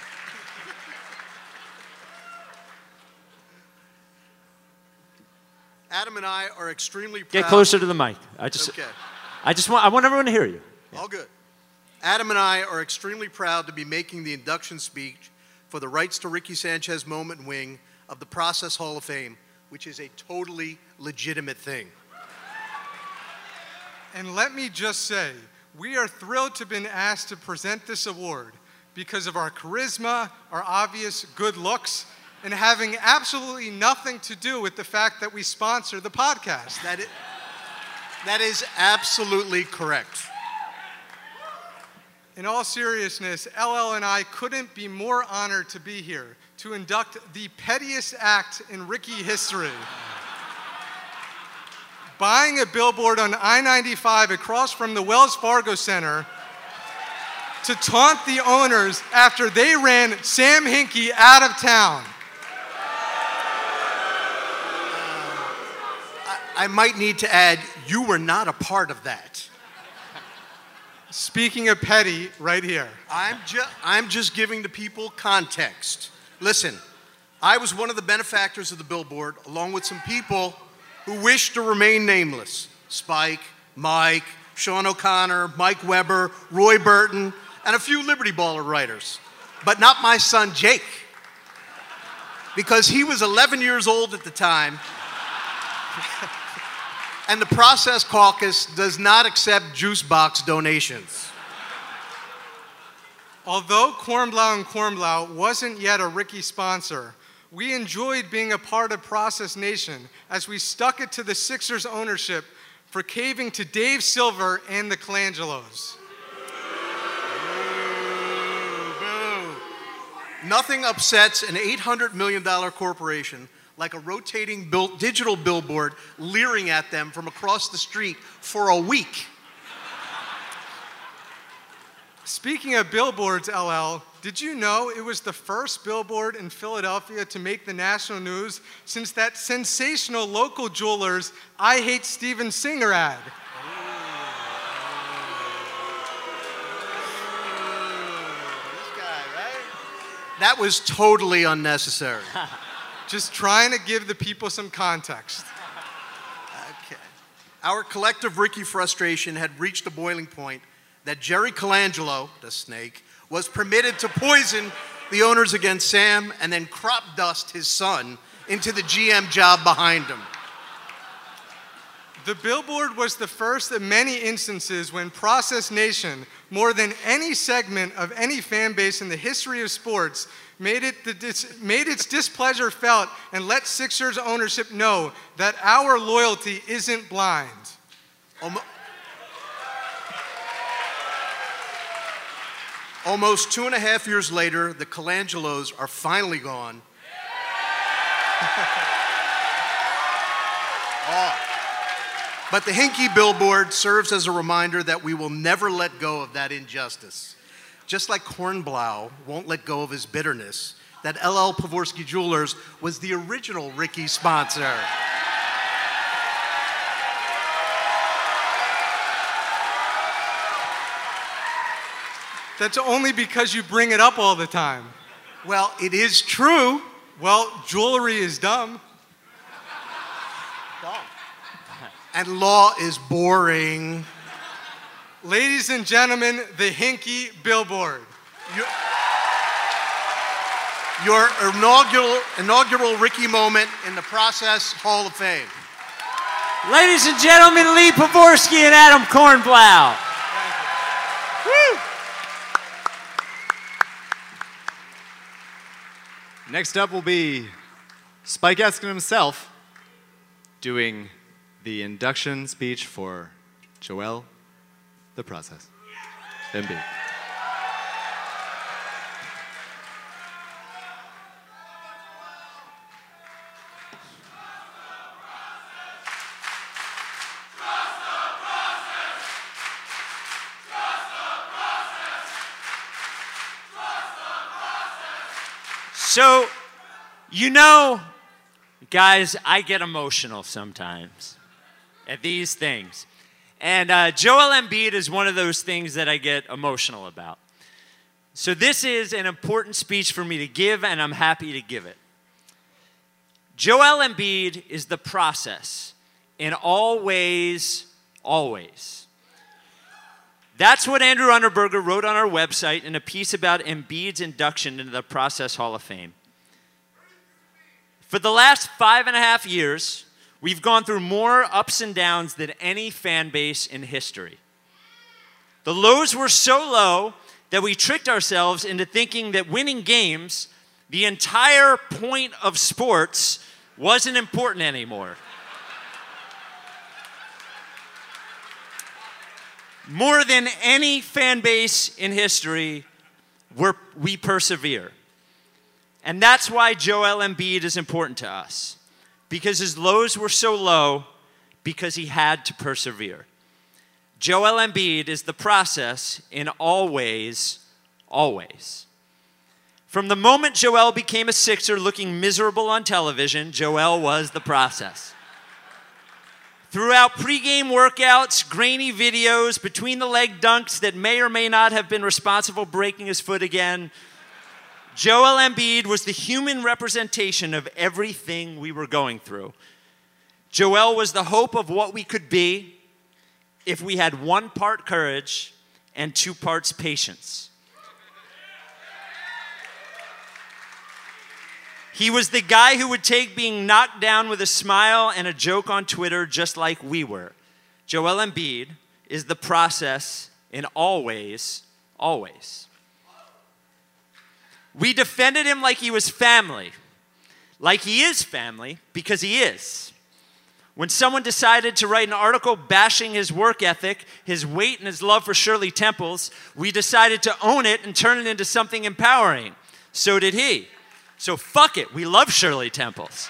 S9: Adam and I are extremely proud.
S4: Get closer to the mic. I just
S9: Okay.
S4: I just want I want everyone to hear you.
S9: All good. Adam and I are extremely proud to be making the induction speech for the Rights to Ricky Sanchez Moment wing of the Process Hall of Fame, which is a totally legitimate thing.
S10: And let me just say, we are thrilled to have been asked to present this award because of our charisma, our obvious good looks, and having absolutely nothing to do with the fact that we sponsor the podcast.
S9: That is, that is absolutely correct.
S10: In all seriousness, LL and I couldn't be more honored to be here to induct the pettiest act in Ricky history. Buying a billboard on I 95 across from the Wells Fargo Center to taunt the owners after they ran Sam Hinkie out of town.
S9: I might need to add, you were not a part of that.
S10: Speaking of petty, right here.
S9: I'm, ju- I'm just giving the people context. Listen, I was one of the benefactors of the billboard, along with some people who wish to remain nameless Spike, Mike, Sean O'Connor, Mike Weber, Roy Burton, and a few Liberty Baller writers. But not my son Jake, because he was 11 years old at the time. *laughs* and the Process Caucus does not accept juice box donations.
S10: Although Kornblau and Kornblau wasn't yet a Ricky sponsor, we enjoyed being a part of Process Nation as we stuck it to the Sixers ownership for caving to Dave Silver and the Colangelos.
S9: Nothing upsets an $800 million corporation like a rotating digital billboard leering at them from across the street for a week.
S10: Speaking of billboards, LL, did you know it was the first billboard in Philadelphia to make the national news since that sensational local jewelers I Hate Steven Singer ad?
S9: That was totally unnecessary. *laughs*
S10: Just trying to give the people some context.
S9: Okay. Our collective Ricky frustration had reached a boiling point that Jerry Colangelo, the snake, was permitted to poison the owners against Sam and then crop dust his son into the GM job behind him.
S10: The billboard was the first of many instances when Process Nation, more than any segment of any fan base in the history of sports, made, it the dis- made its displeasure felt and let Sixers ownership know that our loyalty isn't blind.
S9: Almost two and a half years later, the Colangelos are finally gone. *laughs* Oh. But the Hinkie billboard serves as a reminder that we will never let go of that injustice. Just like Kornblau won't let go of his bitterness, that LL Pavorsky Jewelers was the original Ricky sponsor.
S10: That's only because you bring it up all the time.
S9: Well, it is true.
S10: Well, jewelry is dumb.
S9: And law is boring.
S10: Ladies and gentlemen, the Hinkie billboard.
S9: Your inaugural, inaugural Ricky moment in the Process Hall of Fame.
S4: Ladies and gentlemen, Lee Pavorsky and Adam Kornblau.
S5: Next up will be Spike Eskin himself doing the induction speech for Joel, the process. Embiid.
S4: You know, guys, I get emotional sometimes at these things. And uh, Joel Embiid is one of those things that I get emotional about. So, this is an important speech for me to give, and I'm happy to give it. Joel Embiid is the process in all ways, always. That's what Andrew Unterberger wrote on our website in a piece about Embiid's induction into the Process Hall of Fame. For the last five and a half years, we've gone through more ups and downs than any fan base in history. The lows were so low that we tricked ourselves into thinking that winning games, the entire point of sports, wasn't important anymore. More than any fan base in history, we persevere. And that's why Joel Embiid is important to us. Because his lows were so low, because he had to persevere. Joel Embiid is the process in all ways, always. From the moment Joel became a Sixer looking miserable on television, Joel was the process. Throughout pregame workouts, grainy videos, between the leg dunks that may or may not have been responsible breaking his foot again, Joel Embiid was the human representation of everything we were going through. Joel was the hope of what we could be if we had one part courage and two parts patience. He was the guy who would take being knocked down with a smile and a joke on Twitter just like we were. Joel Embiid is the process in all ways, always. We defended him like he was family, like he is family, because he is. When someone decided to write an article bashing his work ethic, his weight, and his love for Shirley Temples, we decided to own it and turn it into something empowering. So did he. So fuck it, we love Shirley Temples.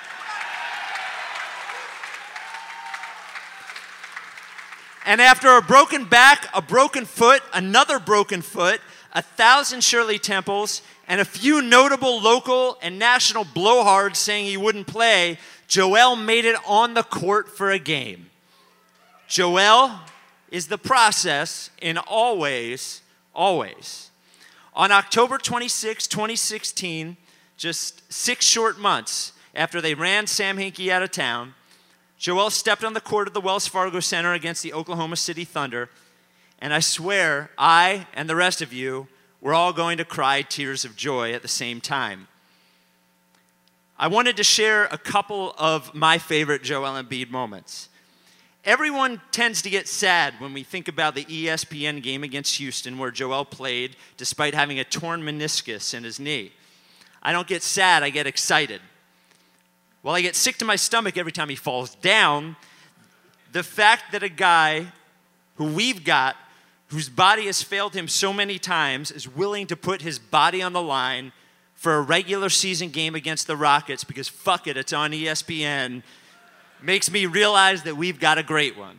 S4: And after a broken back, a broken foot, another broken foot, a thousand Shirley Temples, and a few notable local and national blowhards saying he wouldn't play, Joel made it on the court for a game. Joel is the process in always, always. On October 26, 2016, just six short months after they ran Sam Hinkie out of town, Joel stepped on the court of the Wells Fargo Center against the Oklahoma City Thunder, and I swear I and the rest of you were all going to cry tears of joy at the same time. I wanted to share a couple of my favorite Joel Embiid moments. Everyone tends to get sad when we think about the ESPN game against Houston where Joel played despite having a torn meniscus in his knee. I don't get sad, I get excited. While I get sick to my stomach every time he falls down, the fact that a guy who we've got, whose body has failed him so many times, is willing to put his body on the line for a regular season game against the Rockets because fuck it, it's on ESPN, makes me realize that we've got a great one.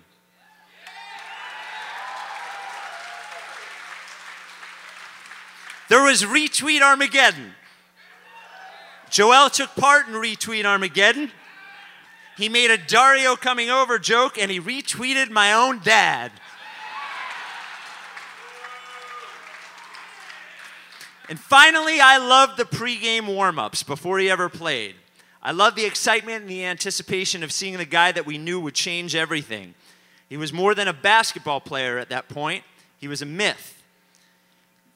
S4: There was Retweet Armageddon. Joel took part in Retweet Armageddon. He made a Dario coming over joke and he retweeted my own dad. And finally, I loved the pregame warm ups before he ever played. I loved the excitement and the anticipation of seeing the guy that we knew would change everything. He was more than a basketball player at that point, he was a myth.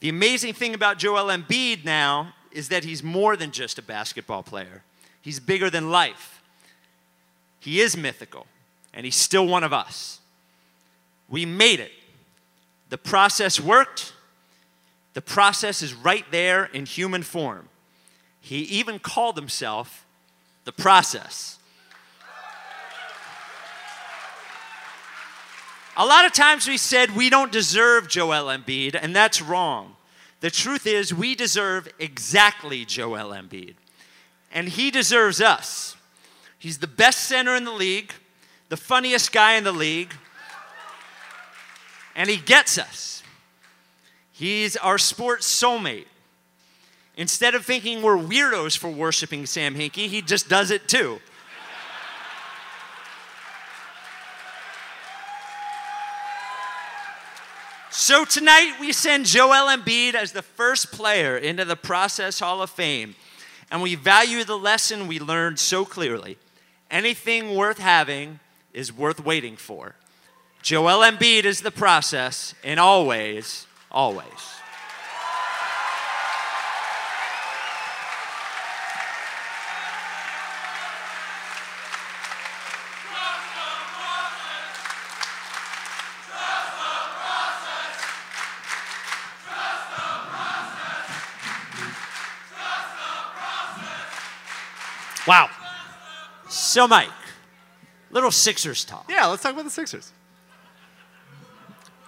S4: The amazing thing about Joel Embiid now is that he's more than just a basketball player, he's bigger than life. He is mythical, and he's still one of us. We made it. The process worked. The process is right there in human form. He even called himself the process. A lot of times we said we don't deserve Joel Embiid, and that's wrong. The truth is, we deserve exactly Joel Embiid. And he deserves us. He's the best center in the league, the funniest guy in the league, and he gets us. He's our sports soulmate. Instead of thinking we're weirdos for worshiping Sam Hinkie, he just does it too. So tonight we send Joel Embiid as the first player into the Process Hall of Fame, and we value the lesson we learned so clearly. Anything worth having is worth waiting for. Joel Embiid is the process, and always, always. Wow. So, Mike, little Sixers talk.
S5: Yeah, let's talk about the Sixers.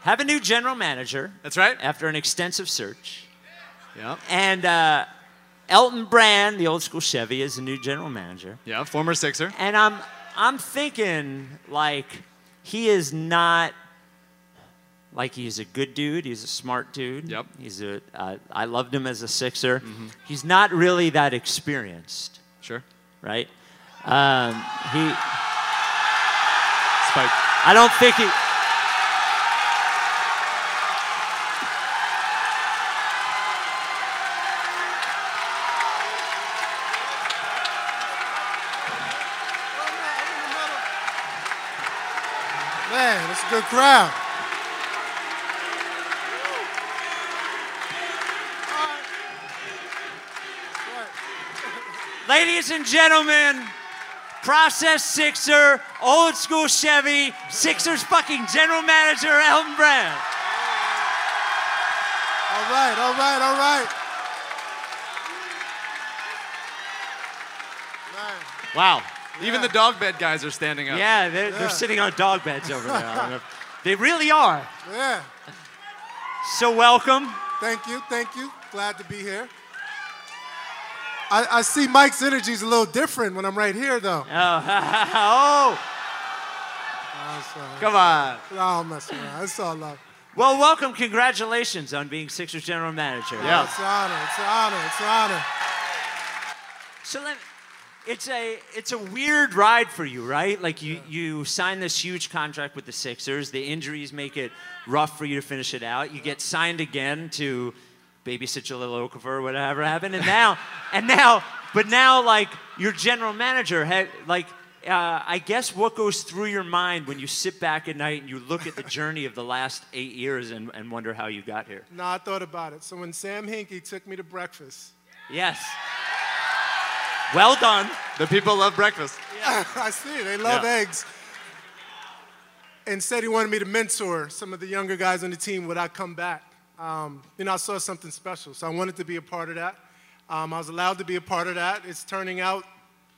S4: Have a new general manager.
S5: That's right.
S4: After an extensive search.
S5: Yeah.
S4: And uh, Elton Brand, the old school Chevy, is the new general manager.
S5: Yeah, former Sixer.
S4: And I'm I'm thinking like he is not like he's a good dude. He's a smart dude.
S5: Yep.
S4: He's a uh, I loved him as a Sixer. He's not really that experienced,
S5: Sure.
S4: right? Um, he
S5: Spike.
S4: I don't think he.
S11: It's crowd. *laughs*
S4: Ladies and gentlemen, process Sixer, old school Chevy, Sixers fucking general manager Elton Brand.
S11: All right, all right, all right.
S4: Wow.
S5: Even the dog bed guys are standing up.
S4: Yeah, they're, they're sitting on dog beds over there. I don't know if- *laughs* They really are.
S11: Yeah.
S4: So welcome.
S11: Thank you, thank you. Glad to be here. I, I see Mike's energy is a little different when I'm right here, though.
S4: Oh, *laughs* oh.
S11: Come
S4: on.
S11: Oh, no, I'm messing around. It's all love.
S4: well, welcome. Congratulations on being Sixers general manager.
S11: Yeah, it's an honor. It's an honor. It's an honor.
S4: So let, it's a it's a weird ride for you, right? Like you you sign this huge contract with the Sixers. The injuries make it rough for you to finish it out. You get signed again to babysit your little Okafor or whatever happened, and now *laughs* and now, but now like your general manager had like. Uh, I guess what goes through your mind when you sit back at night and you look at the *laughs* journey of the last eight years and, and wonder how you got here.
S11: No, I thought about it. So when Sam Hinkie took me to breakfast,
S4: Yes. Well done.
S5: The people love breakfast. Yeah. *laughs*
S11: I see. They love
S5: Yeah.
S11: eggs. And said he wanted me to mentor some of the younger guys on the team. Would I come back? Um, you know, I saw something special, so I wanted to be a part of that. Um, I was allowed to be a part of that. It's turning out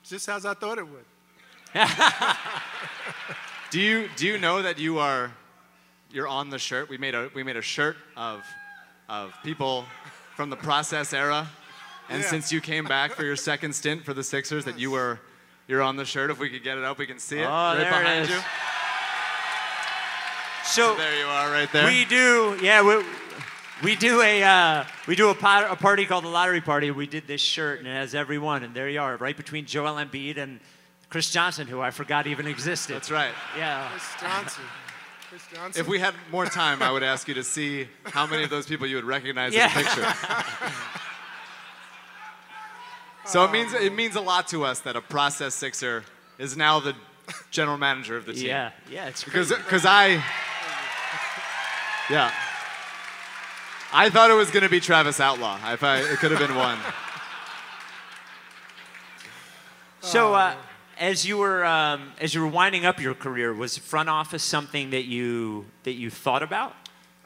S11: just as I thought it would. *laughs*
S5: Do you do you know that you are you're on the shirt? We made a we made a shirt of of people from the process era. And
S11: Yeah.
S5: since you came back for your second stint for the Sixers, that you were you're on the shirt. If we could get it up, we can see it
S4: Oh,
S5: right
S4: there it
S5: behind
S4: is.
S5: you.
S4: So
S5: there you are, right there.
S4: We do, yeah. We, we do a uh, we do a, pot, a party called the Lottery Party. We did this shirt and it has everyone, and there you are, right between Joel Embiid and Chris Johnson, who I forgot even existed.
S5: That's right.
S4: Yeah.
S11: Chris Johnson. Chris Johnson.
S5: If we had more time, I would ask you to see how many of those people you would recognize
S4: Yeah.
S5: in the picture. *laughs* so it means it means a lot to us that a process Sixer is now the general manager of the team.
S4: Yeah, yeah, it's
S5: because because I yeah I thought it was going to be Travis Outlaw. If I, it could have been one.
S4: So, uh, as you were um, as you were winding up your career, was front office something that you that you thought about?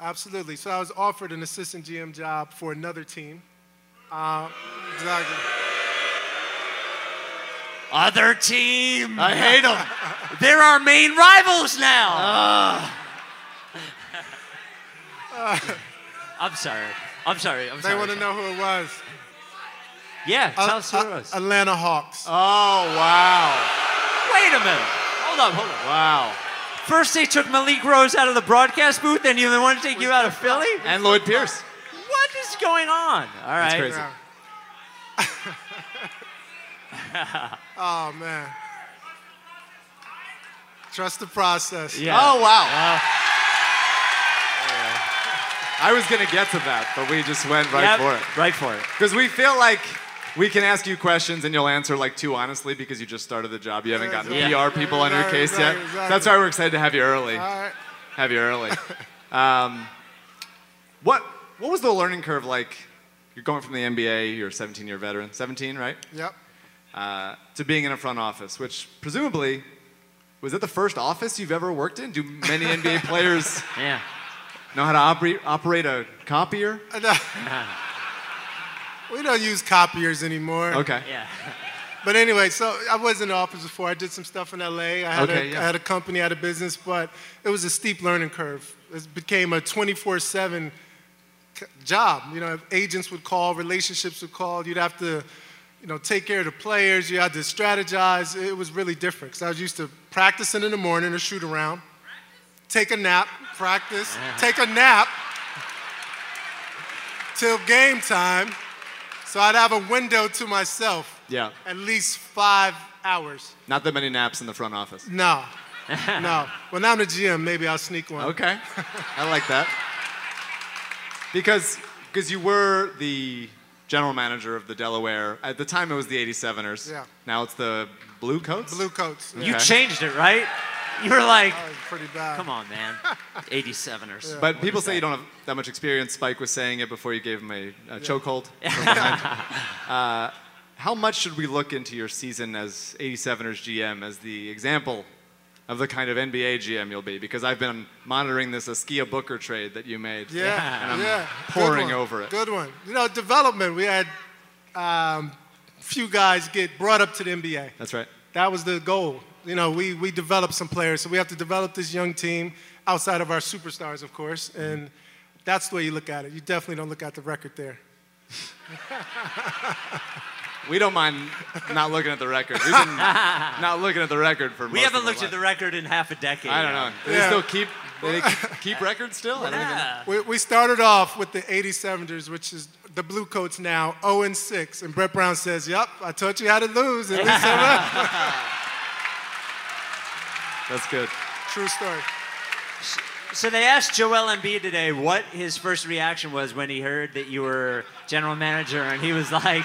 S11: Absolutely. So I was offered an assistant GM job for another team. Uh, exactly.
S4: Other team.
S5: I hate them.
S4: They're our main rivals now. I'm sorry. I'm sorry. I'm
S11: They
S4: sorry.
S11: want to know who it was.
S4: Yeah, tell
S11: Uh,
S4: us who it
S11: uh,
S4: was.
S11: Atlanta Hawks.
S5: Oh wow!
S4: Wait a minute. Hold on, hold on.
S5: Wow.
S4: First they took Malik Rose out of the broadcast booth, then they want to take you out of Philly?
S5: And Lloyd Pierce.
S4: What is going on? All right.
S5: That's crazy. *laughs* *laughs*
S11: Oh man. Trust the process.
S4: Yeah.
S5: Oh wow. I was gonna get to that, but we just went right
S4: Yep,
S5: for it.
S4: Right for it.
S5: Because we feel like we can ask you questions and you'll answer like too honestly because you just started the job. You haven't gotten the
S4: Yeah.
S5: PR people on your
S11: Exactly,
S5: case yet.
S11: exactly.
S5: That's why we're excited to have you early.
S11: All right.
S5: Have you early. *laughs* um, what what was the learning curve like? You're going from the NBA, you're a 17 year veteran, 17, right?
S11: Yep.
S5: Uh, to being in a front office, which presumably was that the first office you've ever worked in? Do many NBA *laughs* players
S4: Yeah.
S5: know how to operate operate a copier? *laughs*
S11: We don't use copiers anymore.
S5: Okay.
S4: Yeah.
S11: But anyway, so I was in the office before. I did some stuff in LA. I had,
S5: Okay,
S11: a,
S5: yeah.
S11: I had a company, I had a business, but it was a steep learning curve. It became a 24 7 job. You know, agents would call, relationships would call. You'd have to, you know, take care of the players. You had to strategize. It was really different because I was used to practicing in the morning or shoot around, take a nap, practice, uh-huh. take a nap till game time. So I'd have a window to myself
S5: Yeah.
S11: at least five hours.
S5: Not that many naps in the front office.
S11: No, *laughs* no. Well, now I'm the GM, maybe I'll sneak one.
S5: Okay. *laughs* I like that. Because because you were the general manager of the Delaware. At the time, it was the 87ers.
S11: Yeah.
S5: Now it's the Blue Coats.
S11: Blue coats.
S4: You
S5: Okay.
S4: changed it, right? You were like,
S11: That pretty bad.
S4: come on, man. *laughs* 87ers.
S5: But people say you don't have that much experience. Spike was saying it before you gave him a, a chokehold. *laughs* from uh, how much should we look into your season as 87ers GM as the example of the kind of NBA GM you'll be? Because I've been monitoring this Askia Booker trade that you made.
S11: Yeah,
S5: And I'm
S11: yeah.
S5: Pouring over it.
S11: Good one. You know, development. We had um, few guys get brought up to the NBA.
S5: That's right.
S11: That was the goal. You know, we we developed some players, so we have to develop this young team outside of our superstars, of course, and that's the way you look at it. You definitely don't look at the record there. *laughs*
S5: We don't mind not looking at the record. We've been *laughs* not looking at the record for
S4: We
S5: most
S4: haven't
S5: of our
S4: looked at the record in half a decade.
S5: I don't know. Do
S11: Yeah.
S5: they still keep? Do they keep, keep *laughs* records still? I don't even know.
S4: Yeah.
S11: We, we started off with the 87ers, which is the Blue Coats now, 0 and 6. And Brett Brown says, Yep, I taught you how to lose. At least I
S5: That's good.
S11: True story.
S4: So they asked Joel Embiid today what his first reaction was when he heard that you were general manager, and he was like,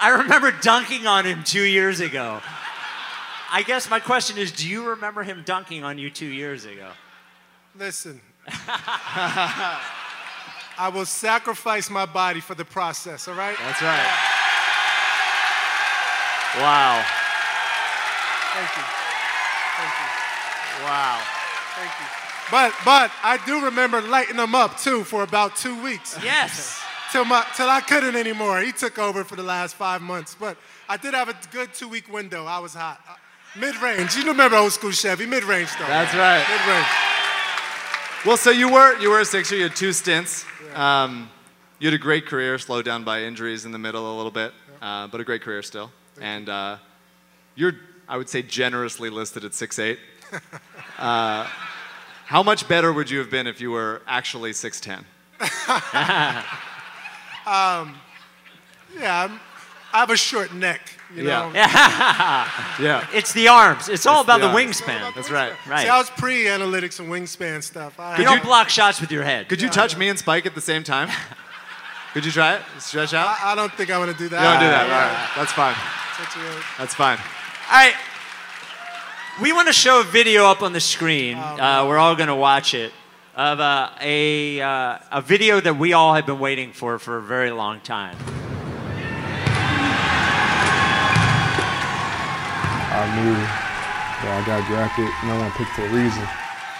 S4: "I remember dunking on him two years ago." I guess my question is, do you remember him dunking on you two years ago?
S11: Listen, I will sacrifice my body for the process, all right?
S5: That's right.
S4: Wow.
S11: Thank you. Thank you.
S5: Wow.
S11: Thank you. But but I do remember lighting him up too for about two weeks.
S4: Yes.
S11: Till my till I couldn't anymore. He took over for the last five months. But I did have a good two week window. I was hot. Uh, Mid range. You remember old school Chevy, mid range though.
S5: That's right.
S11: Mid range.
S5: Well, so you were you were a Sixer. You had two stints. Um, you had a great career, slowed down by injuries in the middle a little bit, uh, but a great career still. And uh, you're, I would say, generously listed at 6'8". *laughs* Uh, how much better would you have been if you were actually 6'10"? *laughs*
S11: Um, yeah, I'm, I have a short neck. You
S5: Yeah.
S11: know. *laughs*
S5: Yeah.
S4: It's the arms. It's all
S5: It's
S4: about
S5: the
S4: the
S5: arms.
S4: wingspan.
S5: That's right.
S4: Right.
S11: See, I was pre-analytics and wingspan stuff. I
S4: you don't block shots with your head.
S5: Could you touch me and Spike at the same time? *laughs* Could you try it? Stretch out?
S11: I, I don't think I want to do that.
S5: You don't do that. All right. That's fine. That's fine.
S4: All right. We want to show a video up on the screen. uh, we're all going to watch it of uh, a, uh, a video that we all have been waiting for for a very long time.
S12: I knew that I got drafted. No one picked for a reason.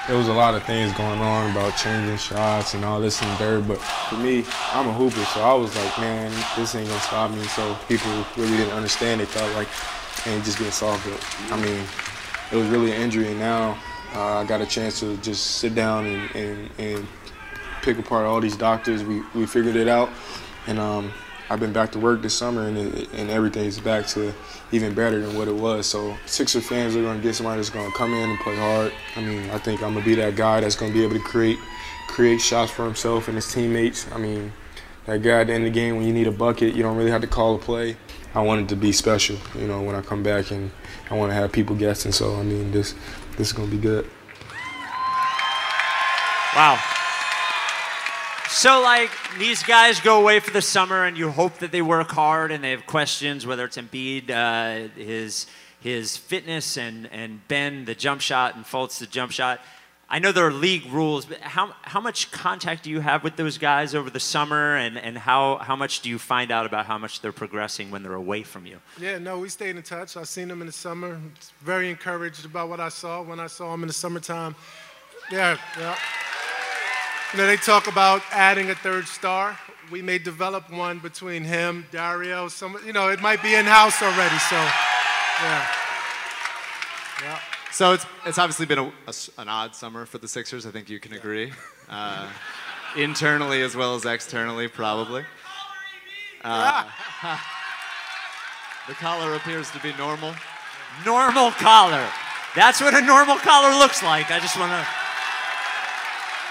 S12: There was a lot of things going on about changing shots and all this and that. But for me, I'm a hooper, so I was like, man, this ain't gonna stop me. So people really didn't understand. They thought like, man, just getting soft. But I mean, it was really an injury, and now uh, I got a chance to just sit down and, and, and pick apart all these doctors. We we figured it out, and um, I've been back to work this summer, and and everything's back to even better than what it was. So Sixer fans are gonna get somebody that's gonna come in and play hard. I mean, I think I'm gonna be that guy that's gonna be able to create create shots for himself and his teammates. I mean, that guy at the end of the game when you need a bucket, you don't really have to call a play. I want it to be special, you know, when I come back, and I want to have people guessing. So I mean, this this is gonna be good.
S4: Wow. So, like, these guys go away for the summer, and you hope that they work hard and they have questions, whether it's Embiid, uh, his, his fitness, and, and Ben, the jump shot, and Fultz, the jump shot. I know there are league rules, but how, how much contact do you have with those guys over the summer, and, and how, how much do you find out about how much they're progressing when they're away from you?
S11: Yeah, no, we stayed in touch. I've seen them in the summer. Very encouraged about what I saw when I saw them in the summertime. Yeah, yeah. You know, they talk about adding a third star. We may develop one between him, Dario, some, you know, it might be in house already. So, yeah.
S5: Yeah. So it's it's obviously been a, a s- an odd summer for the Sixers. I think you can agree, *laughs* uh, internally as well as externally, probably. Uh, *laughs* the collar appears to be normal.
S4: Normal collar. That's what a normal collar looks like. I just want to.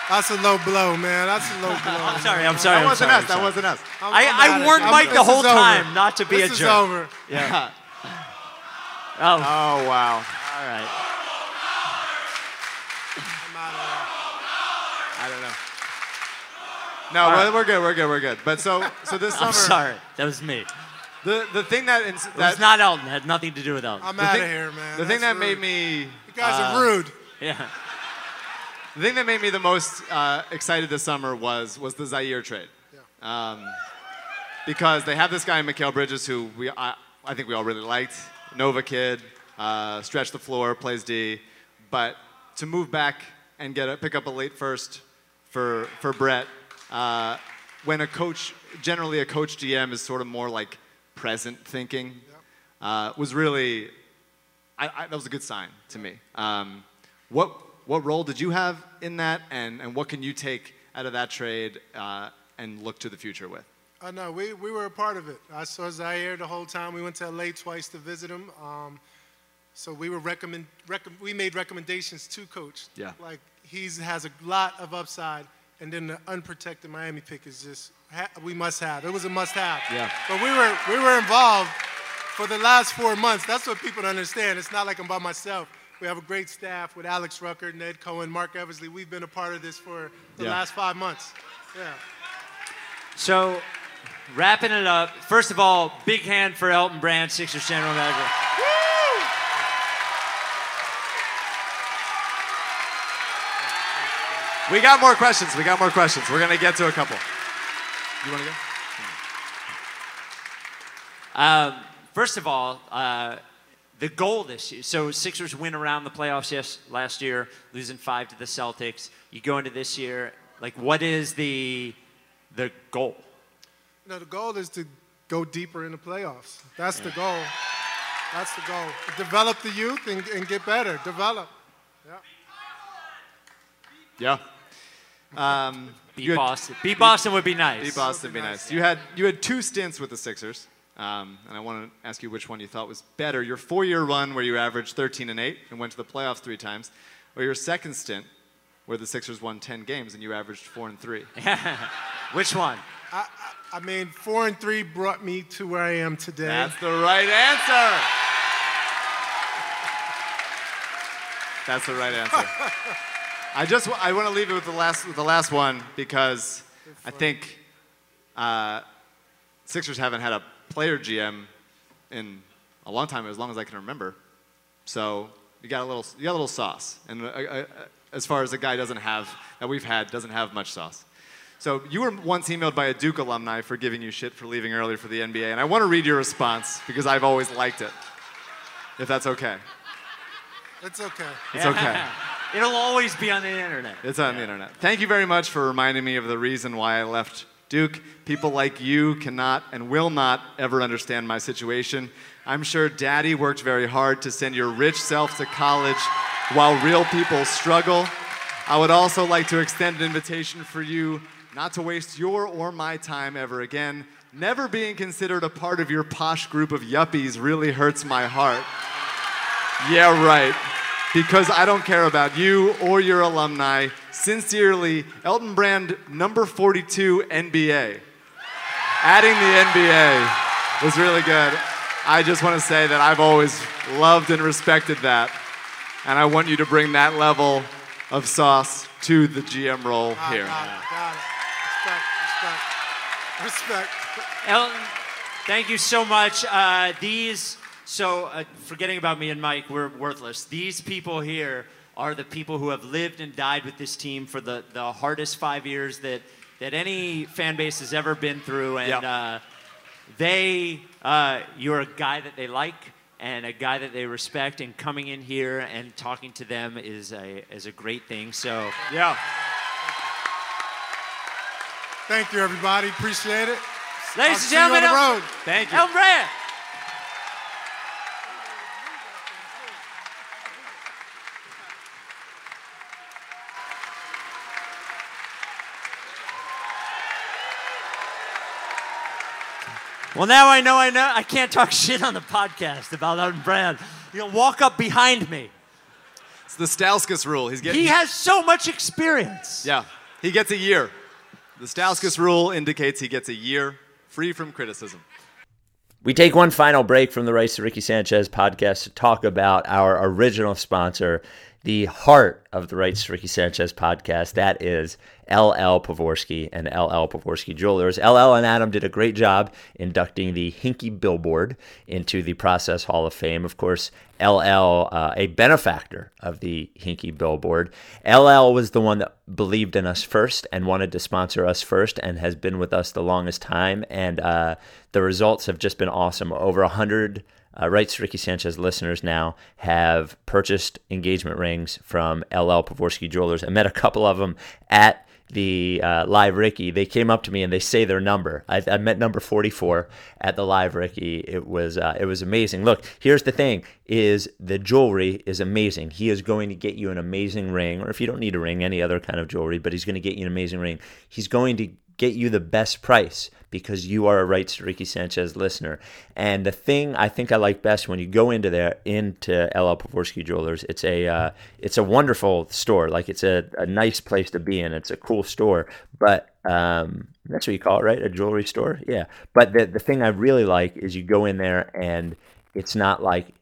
S11: That's a low blow, man. That's a low *laughs* blow.
S4: I'm sorry. I'm sorry.
S5: That
S4: I'm
S5: wasn't
S4: sorry,
S5: us. That
S4: I'm
S5: wasn't us.
S11: I'm-
S4: I,
S11: I'm
S4: I
S11: at it.
S4: warned
S11: I'm-
S4: Mike the whole
S11: is over.
S4: time not to be
S11: This
S4: a
S11: is over.
S4: Yeah. oh.
S5: Oh wow.
S4: All right.
S5: I don't know. No,
S4: All
S5: we're,
S4: right.
S5: we're good. We're good. We're good. But so so this *laughs* summer.
S4: I'm sorry. That was me.
S5: The the thing that ins-
S4: That
S5: that
S4: was not Elton. Had nothing to do with Elton.
S11: I'm
S5: the
S11: out
S5: thing-
S11: of here, man.
S5: The thing
S11: That's
S5: that made me.
S11: You guys
S5: uh,
S11: are rude. *laughs*
S4: Yeah.
S5: The thing that made me the most uh, excited this summer was was the Zhaire trade. Um, because they have this guy, Mikal Bridges, who we I, I think we all really liked. Nova kid, uh, stretch the floor, plays D. But to move back and get a, pick up a late first for for Brett, uh, when a coach, generally a coach GM is sort of more like present thinking, uh, was really I, I, that was a good sign to me. Um, what what role did you have in that, and, and what can you take out of that trade uh, and look to the future with?
S11: Uh, no, we, we were a part of it. I saw Zhaire the whole time. We went to LA twice to visit him. Um, so we were recommend, recom- we made recommendations to coach.
S5: Yeah.
S11: Like he has a lot of upside, and then the unprotected Miami pick is just ha- we must have. It was a must have.
S5: Yeah.
S11: But we were we were involved for the last four months. That's what people don't understand. It's not like I'm by myself. We have a great staff with Alex Rucker, Ned Cohen, Marc Eversley. We've been a part of this for the
S4: Yeah.
S11: last five months. Yeah.
S4: So, wrapping it up. First of all, big hand for Elton Brand, Sixers general manager.
S5: We got more questions. We got more questions. We're gonna get to a couple. You want to go?
S4: Um, first of all, uh, the goal this year. So Sixers win around the playoffs yes, last year, losing five to the Celtics. You go into this year, like what is the the goal?
S11: No, the goal is to go deeper in the playoffs. That's the goal. That's the goal. Develop the youth and, and get better. Develop.
S5: Yeah. Yeah. Um,
S4: Beat
S5: had-
S4: Boston. Beat Boston would be nice.
S5: Beat Boston would be nice. You had you had two stints with the Sixers, um, and I want to ask you which one you thought was better: your four-year run where you averaged 13 and 8 and went to the playoffs three times, or your second stint where the Sixers won 10 games and you averaged four and three. *laughs*
S4: Which one?
S11: I, I, I mean, four and three brought me to where I am today.
S5: That's the right answer. *laughs* That's the right answer. *laughs* I just I want to leave it with the last with the last one because I think uh, Sixers haven't had a player GM in a long time, as long as I can remember. So you got a little you got a little sauce, and uh, uh, as far as a guy doesn't have that we've had doesn't have much sauce. So you were once emailed by a Duke alumni for giving you shit for leaving early for the NBA, and I want to read your response because I've always liked it. If that's okay.
S11: It's okay.
S5: It's okay. *laughs*
S4: It'll always be on the internet.
S5: It's on the internet. Thank you very much for reminding me of the reason why I left Duke. People like you cannot and will not ever understand my situation. I'm sure daddy worked very hard to send your rich self to college while real people struggle. I would also like to extend an invitation for you not to waste your or my time ever again. Never being considered a part of your posh group of yuppies really hurts my heart. Yeah, right. Because I don't care about you or your alumni. Sincerely, Elton Brand, number 42 NBA. Adding the NBA was really good. I just want to say that I've always loved and respected that. And I want you to bring that level of sauce to the GM role here.
S11: Got it. Respect, respect, respect.
S4: Elton, thank you so much. Uh, these, so uh, forgetting about me and Mike, we're worthless. These people here are the people who have lived and died with this team for the, the hardest five years that, that any fan base has ever been through. And
S5: Yep.
S4: uh, they, uh, you're a guy that they like and a guy that they respect, and coming in here and talking to them is a, is a great thing. So,
S5: yeah.
S11: Thank you, everybody. Appreciate it. I'll
S4: Ladies and
S11: see you on
S4: gentlemen,
S11: the road.
S4: Thank you. Elton Brand. Well, now I know I know I can't talk *laughs* shit on the podcast about Elton Brand. You know, walk up behind me.
S5: It's the Stauskas rule. He's getting
S4: He has so much experience.
S5: Yeah, he gets a year. The Stauskas rule indicates he gets a year free from criticism.
S1: We take one final break from the Rights to Ricky Sanchez podcast to talk about our original sponsor, the heart of the Rights to Ricky Sanchez podcast. That is LL Pavorsky and LL Pavorsky Jewelers. LL and Adam did a great job inducting the Hinkie Billboard into the Process Hall of Fame. Of course, LL, uh, a benefactor of the Hinkie Billboard. LL was the one that believed in us first and wanted to sponsor us first and has been with us the longest time. And uh, the results have just been awesome. Over a hundred uh, Rights Ricky Sanchez listeners now have purchased engagement rings from LL Pavorsky Jewelers. I met a couple of them at the uh, live Ricky. They came up to me and they say their number. I, I met number 44 at the live Ricky. It was uh, it was amazing. Look, here's the thing: is the jewelry is amazing. He is going to get you an amazing ring, or if you don't need a ring, any other kind of jewelry, but he's going to get you an amazing ring. He's going to get you the best price because you are a Rights to Ricky Sanchez listener. And the thing I think I like best when you go into there into LL Pavorsky Jewelers, it's a uh, it's a wonderful store. Like it's a, a nice place to be in. It's a cool store, but um, that's what you call it, right? A jewelry store, yeah. But the the thing I really like is you go in there and it's not like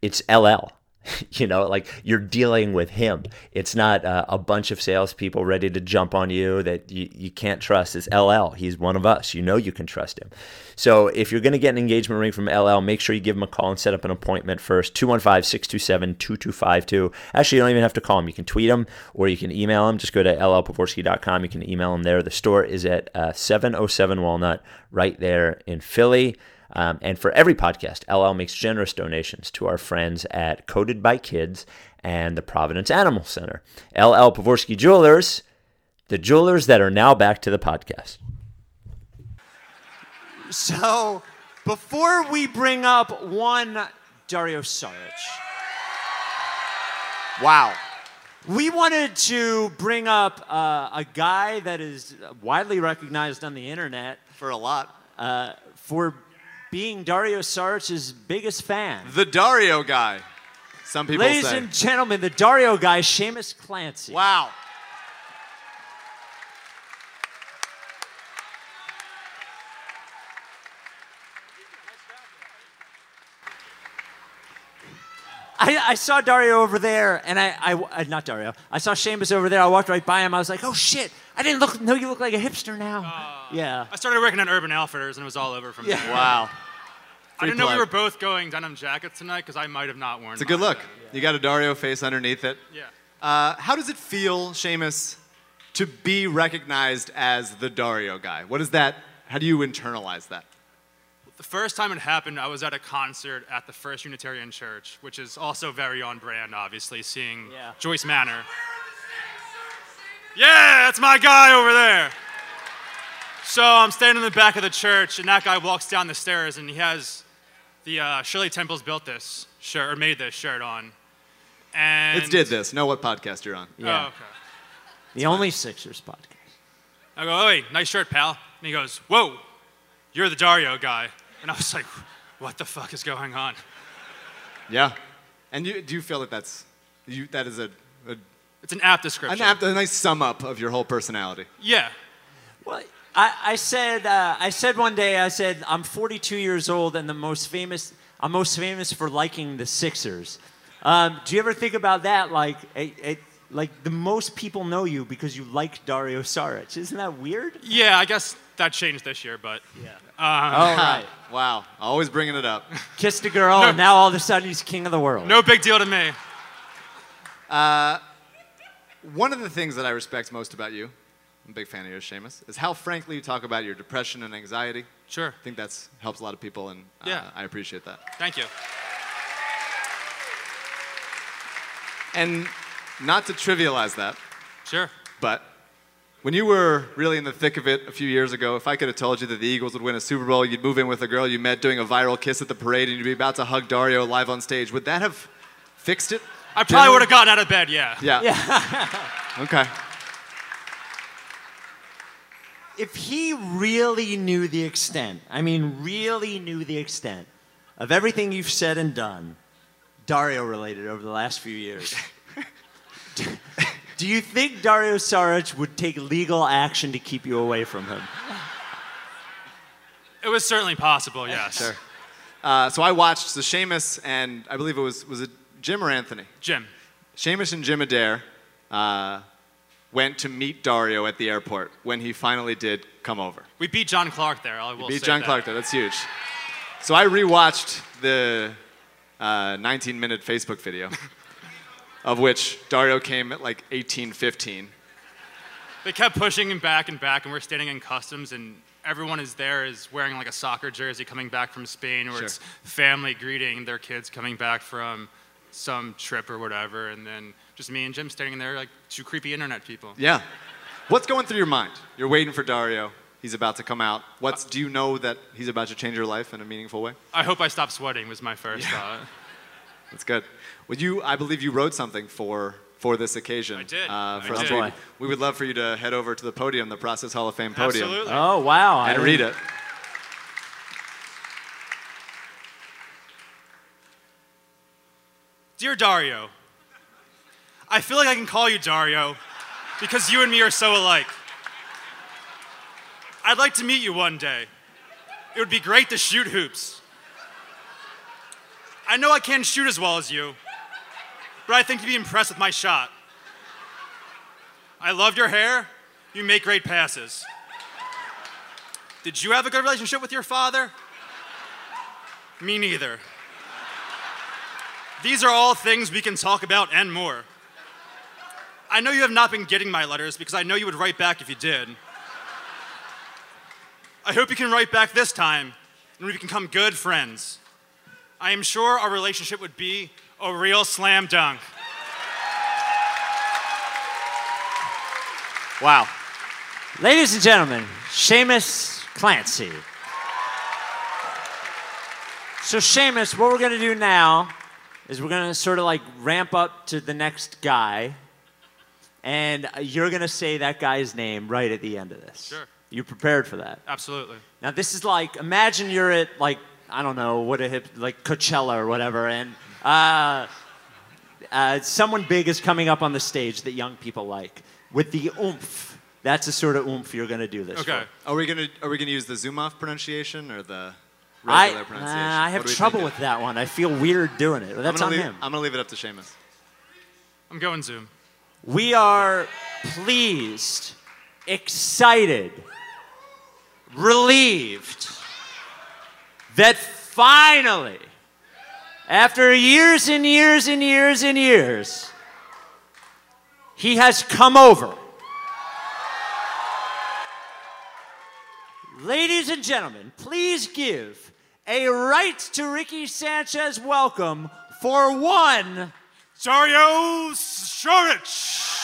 S1: it's LL. *laughs* you know, like you're dealing with him. It's not uh, a bunch of salespeople ready to jump on you that you, you can't trust. It's LL. He's one of us. You know you can trust him. So if you're going to get an engagement ring from LL, make sure you give him a call and set up an appointment first. 215 627 2252. Actually, you don't even have to call him. You can tweet him or you can email him. Just go to llpavorsky.com. You can email him there. The store is at uh, 707 Walnut right there in Philly. Um, and for every podcast, LL makes generous donations to our friends at Coded by Kids and the Providence Animal Center. LL Pavorsky Jewelers, the jewelers that are now back to the podcast.
S4: So, before we bring up one Dario Saric,
S5: wow,
S4: we wanted to bring up uh, a guy that is widely recognized on the internet
S5: for a lot
S4: uh, for being Dario Saric's biggest fan.
S5: The Dario guy. Some people
S4: Ladies
S5: say.
S4: and gentlemen, the Dario guy, Seamus Clancy.
S5: Wow.
S4: I, I saw Dario over there, and I, I, uh, not Dario. I saw Seamus over there. I walked right by him. I was like, oh shit! I didn't look know you look like a hipster now. yeah.
S13: I started working on Urban Outfitters and it was all over from
S4: Yeah.
S13: there.
S5: Wow.
S13: I didn't know we were both going denim jackets tonight because I might have not worn.
S5: It's a good
S13: mine.
S5: look. You got a Dario face underneath it.
S13: Yeah.
S5: Uh, how does it feel, Seamus, to be recognized as the Dario guy? What is that? How do you internalize that?
S13: The first time it happened, I was at a concert at the First Unitarian Church, which is also very on brand, obviously, seeing Joyce Manor. Yeah, that's my guy over there. So I'm standing in the back of the church, and that guy walks down the stairs, and he has the uh, Shirley Temple's built this shirt or made this shirt on. And
S5: It's did this. Know what podcast you're on.
S13: Oh, okay.
S4: The only Sixers podcast.
S13: I go, hey, nice shirt, pal. And he goes, whoa, you're the Dario guy. And I was like, what the fuck is going on?
S5: Yeah. And you, do you feel that that's you, that is a, a
S13: It's an apt description.
S5: an apt, a nice sum up of your whole personality?
S13: Yeah.
S4: Well, I, I said uh, I said one day I said I'm 42 years old and the most famous I'm most famous for liking the Sixers. Um, do you ever think about that? Like, it, it, like the most people know you because you like Dario Saric. Isn't that weird?
S13: Yeah, I guess that changed this year, but. Yeah. Um,
S4: All right. *laughs*
S5: Wow. Always bringing it up.
S4: Kissed a girl and now all of a sudden he's king of the world.
S13: No big deal to me.
S5: Uh, one of the things that I respect most about you, I'm a big fan of yours, Seamus, is how frankly you talk about your depression and anxiety.
S13: Sure.
S5: I think that helps a lot of people, and uh,
S13: Yeah.
S5: I appreciate that.
S13: Thank you.
S5: And not to trivialize that,
S13: Sure.
S5: but when you were really in the thick of it a few years ago, if I could have told you that the Eagles would win a Super Bowl, you'd move in with a girl you met doing a viral kiss at the parade, and you'd be about to hug Dario live on stage, would that have fixed it?
S13: I probably
S5: Generally?
S13: would have gotten out of bed, yeah.
S5: Yeah. *laughs* Okay.
S4: if he really knew the extent, I mean, really knew the extent of everything you've said and done, Dario related over the last few years, *laughs* do you think Dario Saric would take legal action to keep you away from him?
S13: It was certainly possible, yes.
S5: Sure. Uh, so I watched so Seamus and I believe it was was it Jim or Anthony?
S13: Jim.
S5: Seamus and Jim Adair uh, went to meet Dario at the airport when he finally did come over.
S13: We beat John Clark there, I will
S5: Beat
S13: say
S5: John
S13: that.
S5: Clark there. That's huge. So I rewatched the uh, 19-minute Facebook video, *laughs* of which Dario came at like 1815.
S13: They kept pushing him back and back, and we're standing in customs, and everyone is there is wearing like a soccer jersey coming back from Spain, or
S5: Sure.
S13: it's family greeting their kids coming back from some trip or whatever, and then just me and Jim standing there like two creepy internet people.
S5: Yeah. What's going through your mind? You're waiting for Dario. He's about to come out. What's do you know that he's about to change your life in a meaningful way?
S13: I hope I stop sweating was my first thought.
S5: That's good. Well, you, I believe you wrote something for for this occasion. I
S13: did.
S5: Uh, for
S13: I
S5: us
S13: did.
S5: to read.
S13: Boy.
S5: We would love for you to head over to the podium, the Process Hall of Fame podium.
S13: Absolutely.
S4: Oh, wow.
S5: And
S4: I
S5: read
S4: didn't-
S5: it.
S13: Dear Dario, I feel like I can call you Dario because you and me are so alike. I'd like to meet you one day. It would be great to shoot hoops. I know I can't shoot as well as you, but I think you'd be impressed with my shot. I love your hair. You make great passes. Did you have a good relationship with your father? Me neither. These are all things we can talk about and more. I know you have not been getting my letters because I know you would write back if you did. I hope you can write back this time and we can become good friends. I am sure our relationship would be a real slam dunk.
S5: Wow.
S4: Ladies and gentlemen, Seamus Clancy. So, Seamus, what we're going to do now is we're going to sort of like ramp up to the next guy, and you're going to say that guy's name right at the end of this.
S13: Sure.
S4: You prepared for that?
S13: Absolutely.
S4: Now, this is like imagine you're at like I don't know what a hip like Coachella or whatever, and uh, uh, someone big is coming up on the stage that young people like with the oomph. That's the sort of oomph you're going to do this.
S5: Okay.
S4: for.
S5: Are we gonna are we gonna use the Zumoff pronunciation or the
S4: I,
S5: regular
S4: uh,
S5: pronunciation?
S4: I have
S5: What do we
S4: trouble
S5: think?
S4: with that one. I feel weird doing it. But
S5: I'm
S4: that's
S5: gonna
S4: on
S5: leave,
S4: him.
S5: I'm gonna leave it up to Seamus.
S13: I'm going Zoom.
S4: We are pleased, excited, relieved that finally, after years and years and years and years, he has come over. Ladies and gentlemen, please give a right to Ricky Sanchez welcome for one
S13: Dario Saric.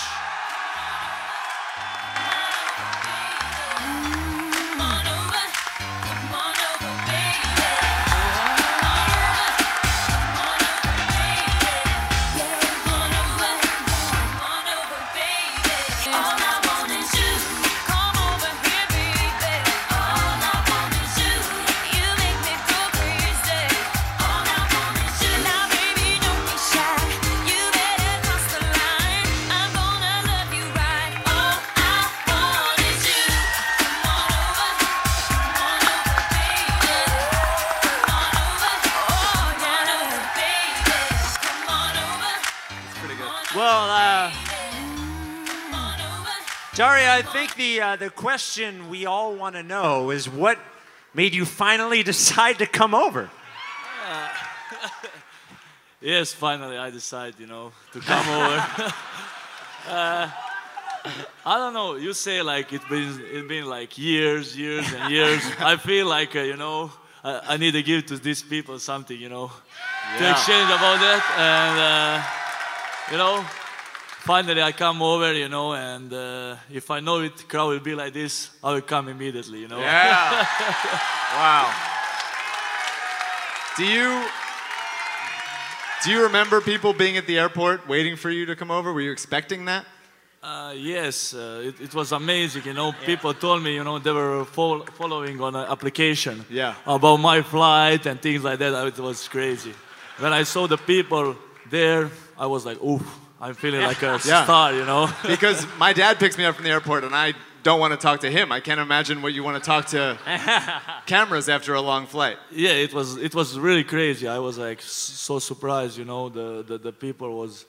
S14: I think the uh, the question we all want to know is what made you finally *laughs* decide to come over?
S15: Uh, *laughs* yes, finally I decided, you know, to come over. *laughs* uh, I don't know. You say like it's been it's been like years, years and years. I feel like uh, you know I, I need to give to these people something, you know, to exchange about that, and uh, you know, finally I come over, you know, and uh, if I know it, crowd will be like this, I will come immediately, you know.
S5: Yeah. *laughs* wow. Do you do you remember people being at the airport waiting for you to come over? Were you expecting that?
S15: Uh, yes, uh, it, it was amazing. You know, people told me, you know, they were fol- following on an application
S5: Yeah.
S15: about my flight and things like that. It was crazy. When I saw the people there, I was like, oof, I'm feeling like a *laughs*
S5: Yeah.
S15: star, you know? *laughs*
S5: because my dad picks me up from the airport and I don't want to talk to him. I can't imagine what you want to talk to *laughs* cameras after a long flight.
S15: yeah, it was it was really crazy. I was like so surprised, you know, the, the, the people was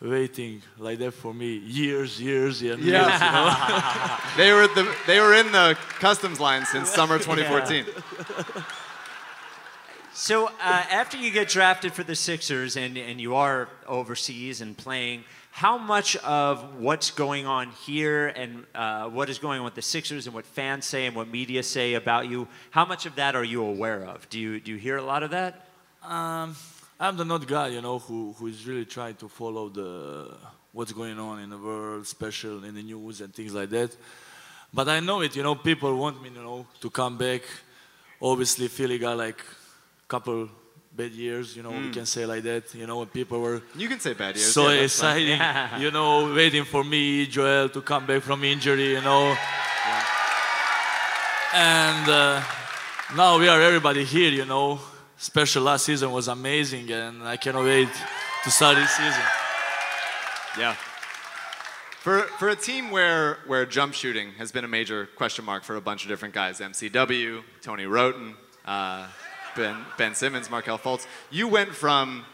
S15: waiting like that for me years, years, and years, you know?
S5: they were the they were in the customs line since summer 2014.
S14: So uh, after you get drafted for the Sixers and, and you are overseas and playing, how much of what's going on here and uh, what is going on with the Sixers and what fans say and what media say about you, how much of that are you aware of? Do you, do you hear a lot of that?
S15: Um, I'm the not guy, you know, who, who is really trying to follow the what's going on in the world, special in the news and things like that. But I know it, you know, people want me, you know, to come back. Obviously, Philly got like couple bad years, you know, we
S5: Mm.
S15: can say like that. You know, when people were
S5: You can say bad years.
S15: so
S5: yeah,
S15: exciting, you know, waiting for me, Joel, to come back from injury, you know. And uh, now we are everybody here, you know. Special last season was amazing, and I cannot wait to start this season.
S5: Yeah. For, for a team where, where jump shooting has been a major question mark for a bunch of different guys, MCW, Tony Wroten, uh, ben, ben Simmons, Markelle Fultz, you went from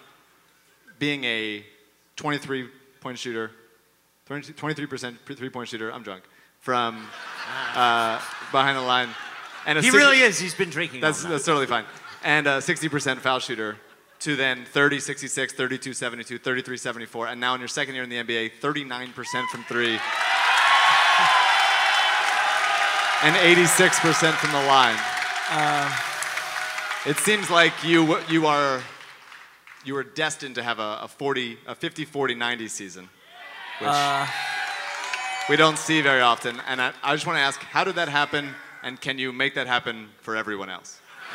S5: being a 23 point shooter, 23% three point shooter, I'm drunk, from uh, behind the line. And a
S14: He
S5: six-
S14: really is. He's been drinking all
S5: That's,
S14: night.
S5: that's totally fine. And a 60% foul shooter to then 30, 66, 32, 72, 33, 74, and now in your second year in the NBA, 39% from three. And 86% from the line.
S15: Um,
S5: It seems like you you are you are destined to have a, a 40 a 50 40 90 season, which
S15: Uh,
S5: we don't see very often. And I, I just want to ask, how did that happen? And can you make that happen for everyone else? *laughs*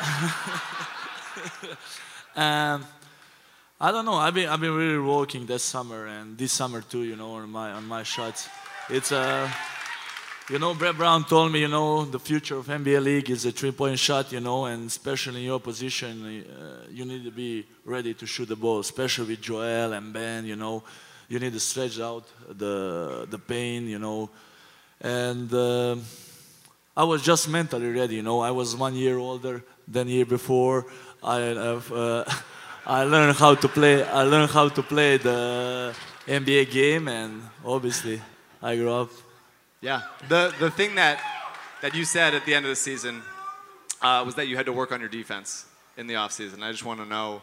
S15: um, I don't know. I've been I've been really working this summer and this summer too. You know, on my on my shots. It's uh, you know, Brett Brown told me, you know, the future of NBA league is a three-point shot. You know, and especially in your position, uh, you need to be ready to shoot the ball. Especially with Joel and Ben. You know, you need to stretch out the the pain. You know, and. um I was just mentally ready, you know. I was one year older than year before. I have, uh, *laughs* I learned how to play. I learned how to play the NBA game, and obviously, I grew up.
S5: Yeah. The the thing that that you said at the end of the season uh, was that you had to work on your defense in the offseason. I just want to know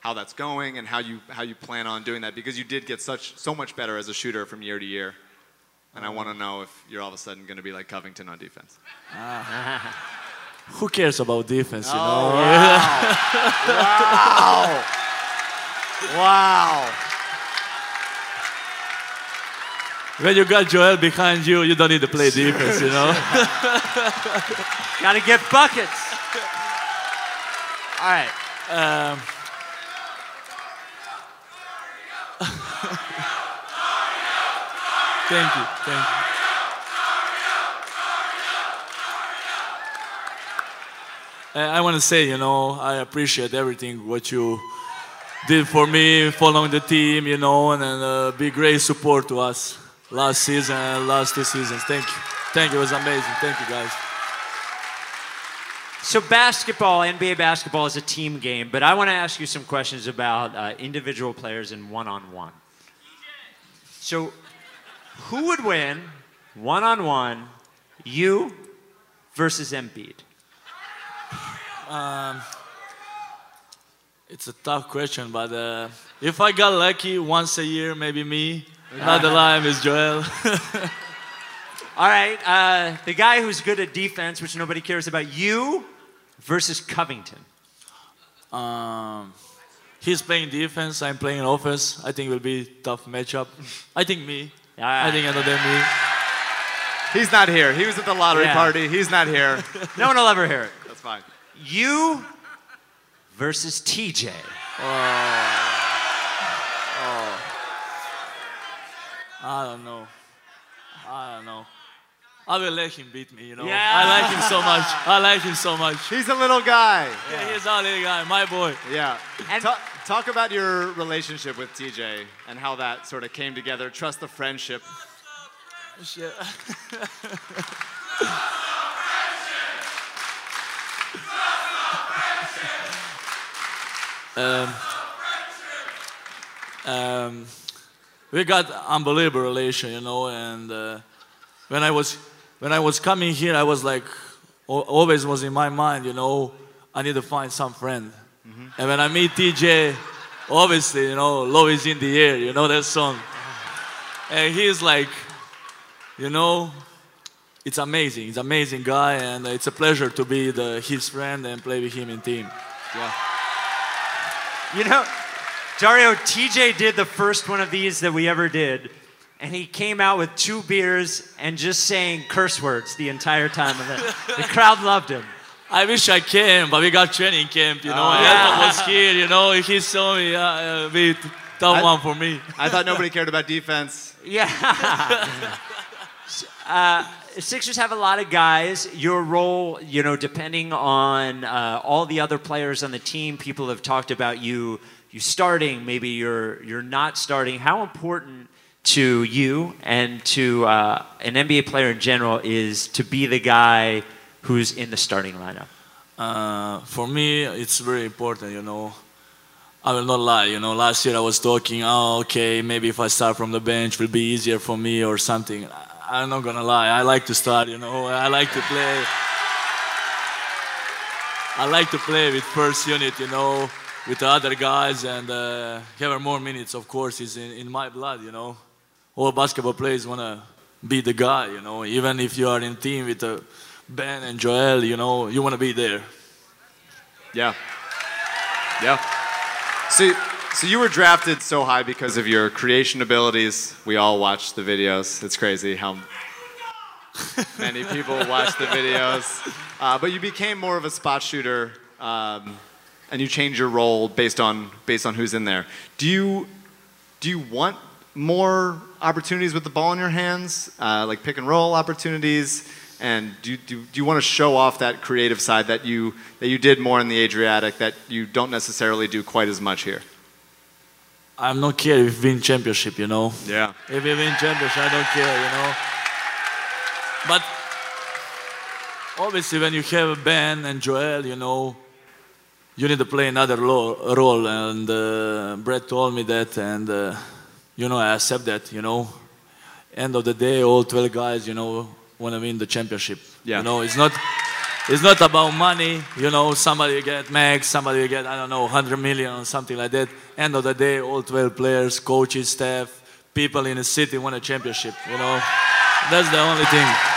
S5: how that's going and how you how you plan on doing that because you did get such so much better as a shooter from year to year. And I want to know if you're all of a sudden going to be like Covington on defense.
S15: Ah. *laughs* Who cares about defense, you
S5: Oh,
S15: know?
S5: wow. *laughs* wow.
S15: When you got Joel behind you, you don't need to play defense, you know. *laughs*
S14: Gotta get buckets. All right.
S15: Um, *laughs* thank you, thank you. I want to say, you know, I appreciate everything what you did for me, following the team, you know, and, and uh, be great support to us last season and last two seasons. Thank you, thank you. It was amazing. Thank you, guys.
S14: So basketball, NBA basketball is a team game, but I want to ask you some questions about uh, individual players and one-on-one. So, who would win
S4: one on one, you versus Embiid.
S15: Um, it's a tough question, but uh, if I got lucky once a year, maybe me. Another line is Joel. *laughs*
S4: All right, uh, the guy who's good at defense, which nobody cares about, you versus Covington.
S15: Um, he's playing defense. I'm playing offense. I think it will be a tough matchup. *laughs* I think me. I think another me.
S5: He's not here. He was at the lottery
S4: Yeah.
S5: party. He's not here. *laughs*
S4: No one will ever hear it.
S5: That's fine.
S4: You versus TJ.
S15: Oh. I don't know. I don't know. I will let him beat me, you know.
S5: Yeah.
S15: I like him so much. I like him so much.
S5: He's a little guy.
S15: Yeah, he's a little guy, my boy.
S5: Yeah. Ta- talk about your relationship with TJ and how that sort of came together. Trust the friendship.
S15: Shit. *laughs* um, um, we got unbelievable relation, you know. And uh, when I was when I was coming here, I was like, always was in my mind, you know, I need to find some friend. And when I meet TJ, obviously, you know, love is in the air, you know that song. And he's like, you know, it's amazing. He's an amazing guy, and it's a pleasure to be the, his friend and play with him in team.
S4: Yeah. You know, Dario, TJ did the first one of these that we ever did, and he came out with two beers and just saying curse words the entire time of it. The *laughs* crowd loved him.
S15: I wish I came, but we got training camp, you know.
S5: Oh, yeah.
S15: Elton was here, you know. He saw me, uh, uh, tough
S5: I-
S15: one for me.
S5: I thought nobody cared about defense.
S4: Yeah. *laughs* uh, Sixers have a lot of guys. Your role, you know, depending on uh, all the other players on the team, people have talked about you, you starting. Maybe you're you're not starting. How important to you and to uh, an NBA player in general is to be the guy who's in the starting lineup?
S15: Uh, for me, it's very important, you know. I will not lie, you know. Last year I was talking, oh, okay, maybe if I start from the bench, will be easier for me or something. I'm not gonna lie. I like to start, you know. I like to play. I like to play with first unit, you know, with the other guys, and uh, having more minutes, of course, is in, in my blood, you know. All basketball players wanna be the guy, you know. Even if you are in team with uh, Ben and Joel, you know, you wanna be there.
S5: Yeah. Yeah. So, so you were drafted so high because of your creation abilities. We all watched the videos. It's crazy how many people watch the videos. Uh, but you became more of a spot shooter, um, and you change your role based on based on who's in there. Do you do you want more opportunities with the ball in your hands, uh, like pick and roll opportunities? And do you, do, do you want to show off that creative side that you that you did more in the Adriatic that you don't necessarily do quite as much here?
S15: I'm not care if we win championship, you know.
S5: Yeah.
S15: If we win championship, I don't care, you know. But obviously, when you have Ben and Joel, you know, you need to play another lo- role. And uh, Brett told me that, and uh, you know, I accept that. You know, end of the day, all 12 guys, you know, want to win the championship.
S5: Yeah.
S15: You know, it's not. It's not about money, you know. Somebody get max, somebody get I don't know, 100 million or something like that. End of the day, all 12 players, coaches, staff, people in the city want a championship. You know, that's the only thing.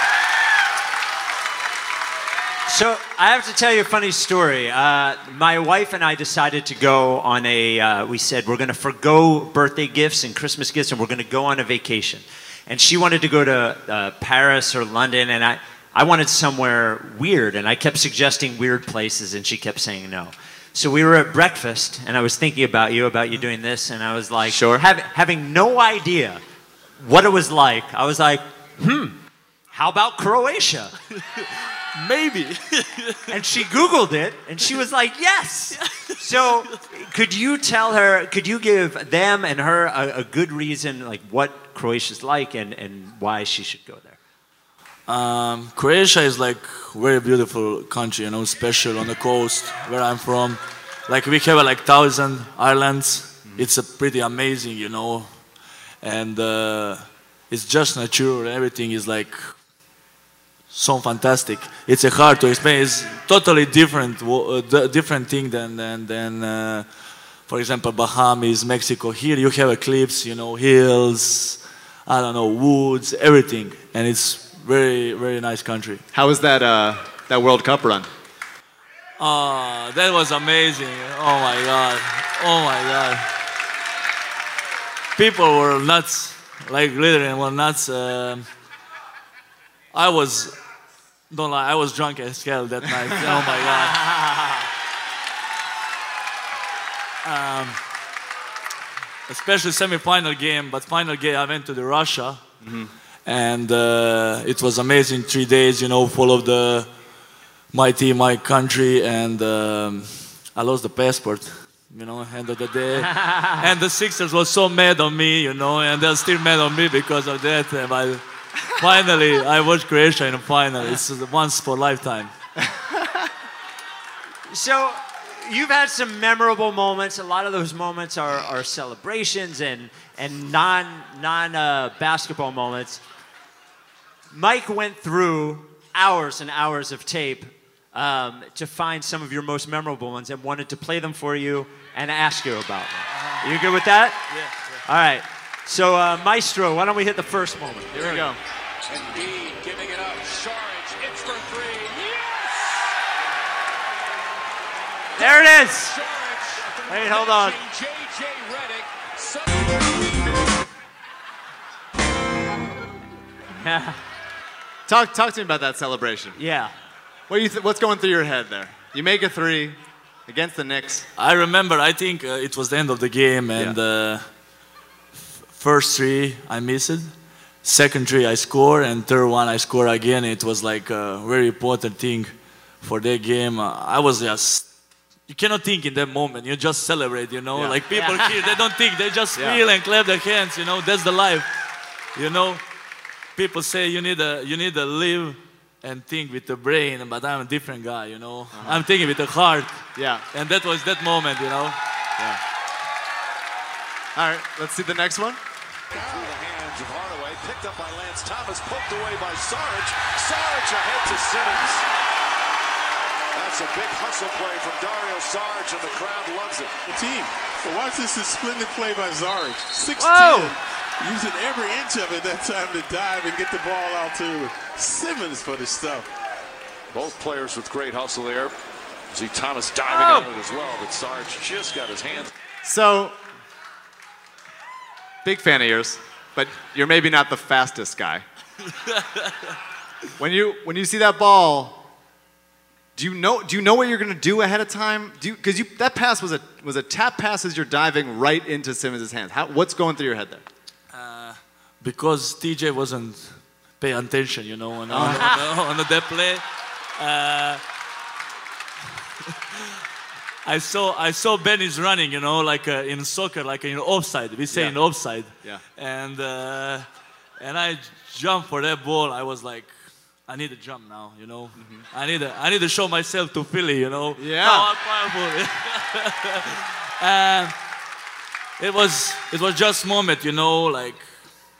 S4: So I have to tell you a funny story. Uh, my wife and I decided to go on a. Uh, we said we're going to forego birthday gifts and Christmas gifts, and we're going to go on a vacation. And she wanted to go to uh, Paris or London, and I, I wanted somewhere weird, and I kept suggesting weird places, and she kept saying no. So we were at breakfast, and I was thinking about you, about you doing this, and I was like, sure. Having, having no idea what it was like, I was like, hmm, how about Croatia? *laughs*
S15: Maybe. *laughs*
S4: and she Googled it and she was like, yes. So could you tell her, could you give them and her a, a good reason, like what Croatia's like and, and why she should go there?
S15: Um, Croatia is like very beautiful country, you know, special on the coast where I'm from. Like we have like thousand islands. It's a pretty amazing, you know, and uh, it's just natural. Everything is like so fantastic. It's a hard to explain. It's totally different, uh, different thing than than than. Uh, for example, Bahamas, Mexico. Here you have eclipse, you know, hills, I don't know, woods, everything, and it's very very nice country.
S5: How was that uh, that World Cup run?
S15: Oh, that was amazing. Oh my God. Oh my God. People were nuts. Like literally were nuts. Um I was, don't lie, I was drunk as hell that night. oh my God. *laughs* Um, especially semi-final game, but final game I went to the Russia. And uh, it was amazing three days you know full of the my team my country. And um, i lost the passport you know end of the day. *laughs* And the sixers was so mad on me you know and they're still mad on me because of that. I, *laughs* finally i watched croatia in the final it's once for lifetime *laughs*
S4: So you've had some memorable moments. A lot of those moments are, are celebrations and, and non, non uh, basketball moments. Mike went through hours and hours of tape um, to find some of your most memorable ones and wanted to play them for you and ask you about them. You good with that? Yeah. All right. So, uh, Maestro, why don't we hit the first moment?
S5: Here we go.
S7: Embiid giving it up. Saric hits for three. Yes!
S4: There it is. Wait, hold on.
S7: JJ Redick. *laughs*
S5: Talk talk to me about that celebration.
S4: Yeah.
S5: What you th- what's going through your head there? You make a three against the Knicks.
S15: I remember, I think uh, it was the end of the game, and uh, f- first three I missed, second three I score, and third one I score again. It was like a very important thing for that game. Uh, I was just, you cannot think in that moment. You just celebrate, you know.
S5: Yeah.
S15: Like people
S5: Yeah.
S15: here, they don't think, they just
S5: Yeah.
S15: feel and clap their hands. You know, that's the life. You know, people say you need a, you need to live and think with the brain, but I'm a different guy. You know, I'm thinking with the heart.
S5: Yeah.
S15: And that was that moment, you know.
S5: Yeah. All right, let's see the next one.
S7: Through the hands of Hardaway, picked up by Lance Thomas, poked away by Saric. Saric ahead to Simmons. That's a big hustle play from Dario Sarge, and the crowd loves it.
S16: The team. So watch this is splendid play by Sarge. 6'10",
S7: Whoa!
S16: using every inch of it that time to dive and get the ball out to Simmons for the stuff.
S7: Both players with great hustle there. See Thomas diving
S5: Oh!
S7: on it as well, but Sarge just got his hands.
S5: So, big fan of yours, but you're maybe not the fastest guy. when you when you see that ball, do you know do you know what you're gonna do ahead of time? Do you because you that pass was a was a tap pass as you're diving right into Simmons' hands. How, what's going through your head there?
S15: Uh, because TJ wasn't paying attention, you know, on, on, on, on that play. Uh, I saw I saw Benny's running, you know, like uh, in soccer, like in offside. We say
S5: Yeah.
S15: in offside.
S5: Yeah.
S15: And uh, and I jumped for that ball. I was like, I need to jump now, you know. I need to I need to show myself to Philly, you know.
S5: Yeah.
S15: How powerful. *laughs* and it was it was just moment, you know, like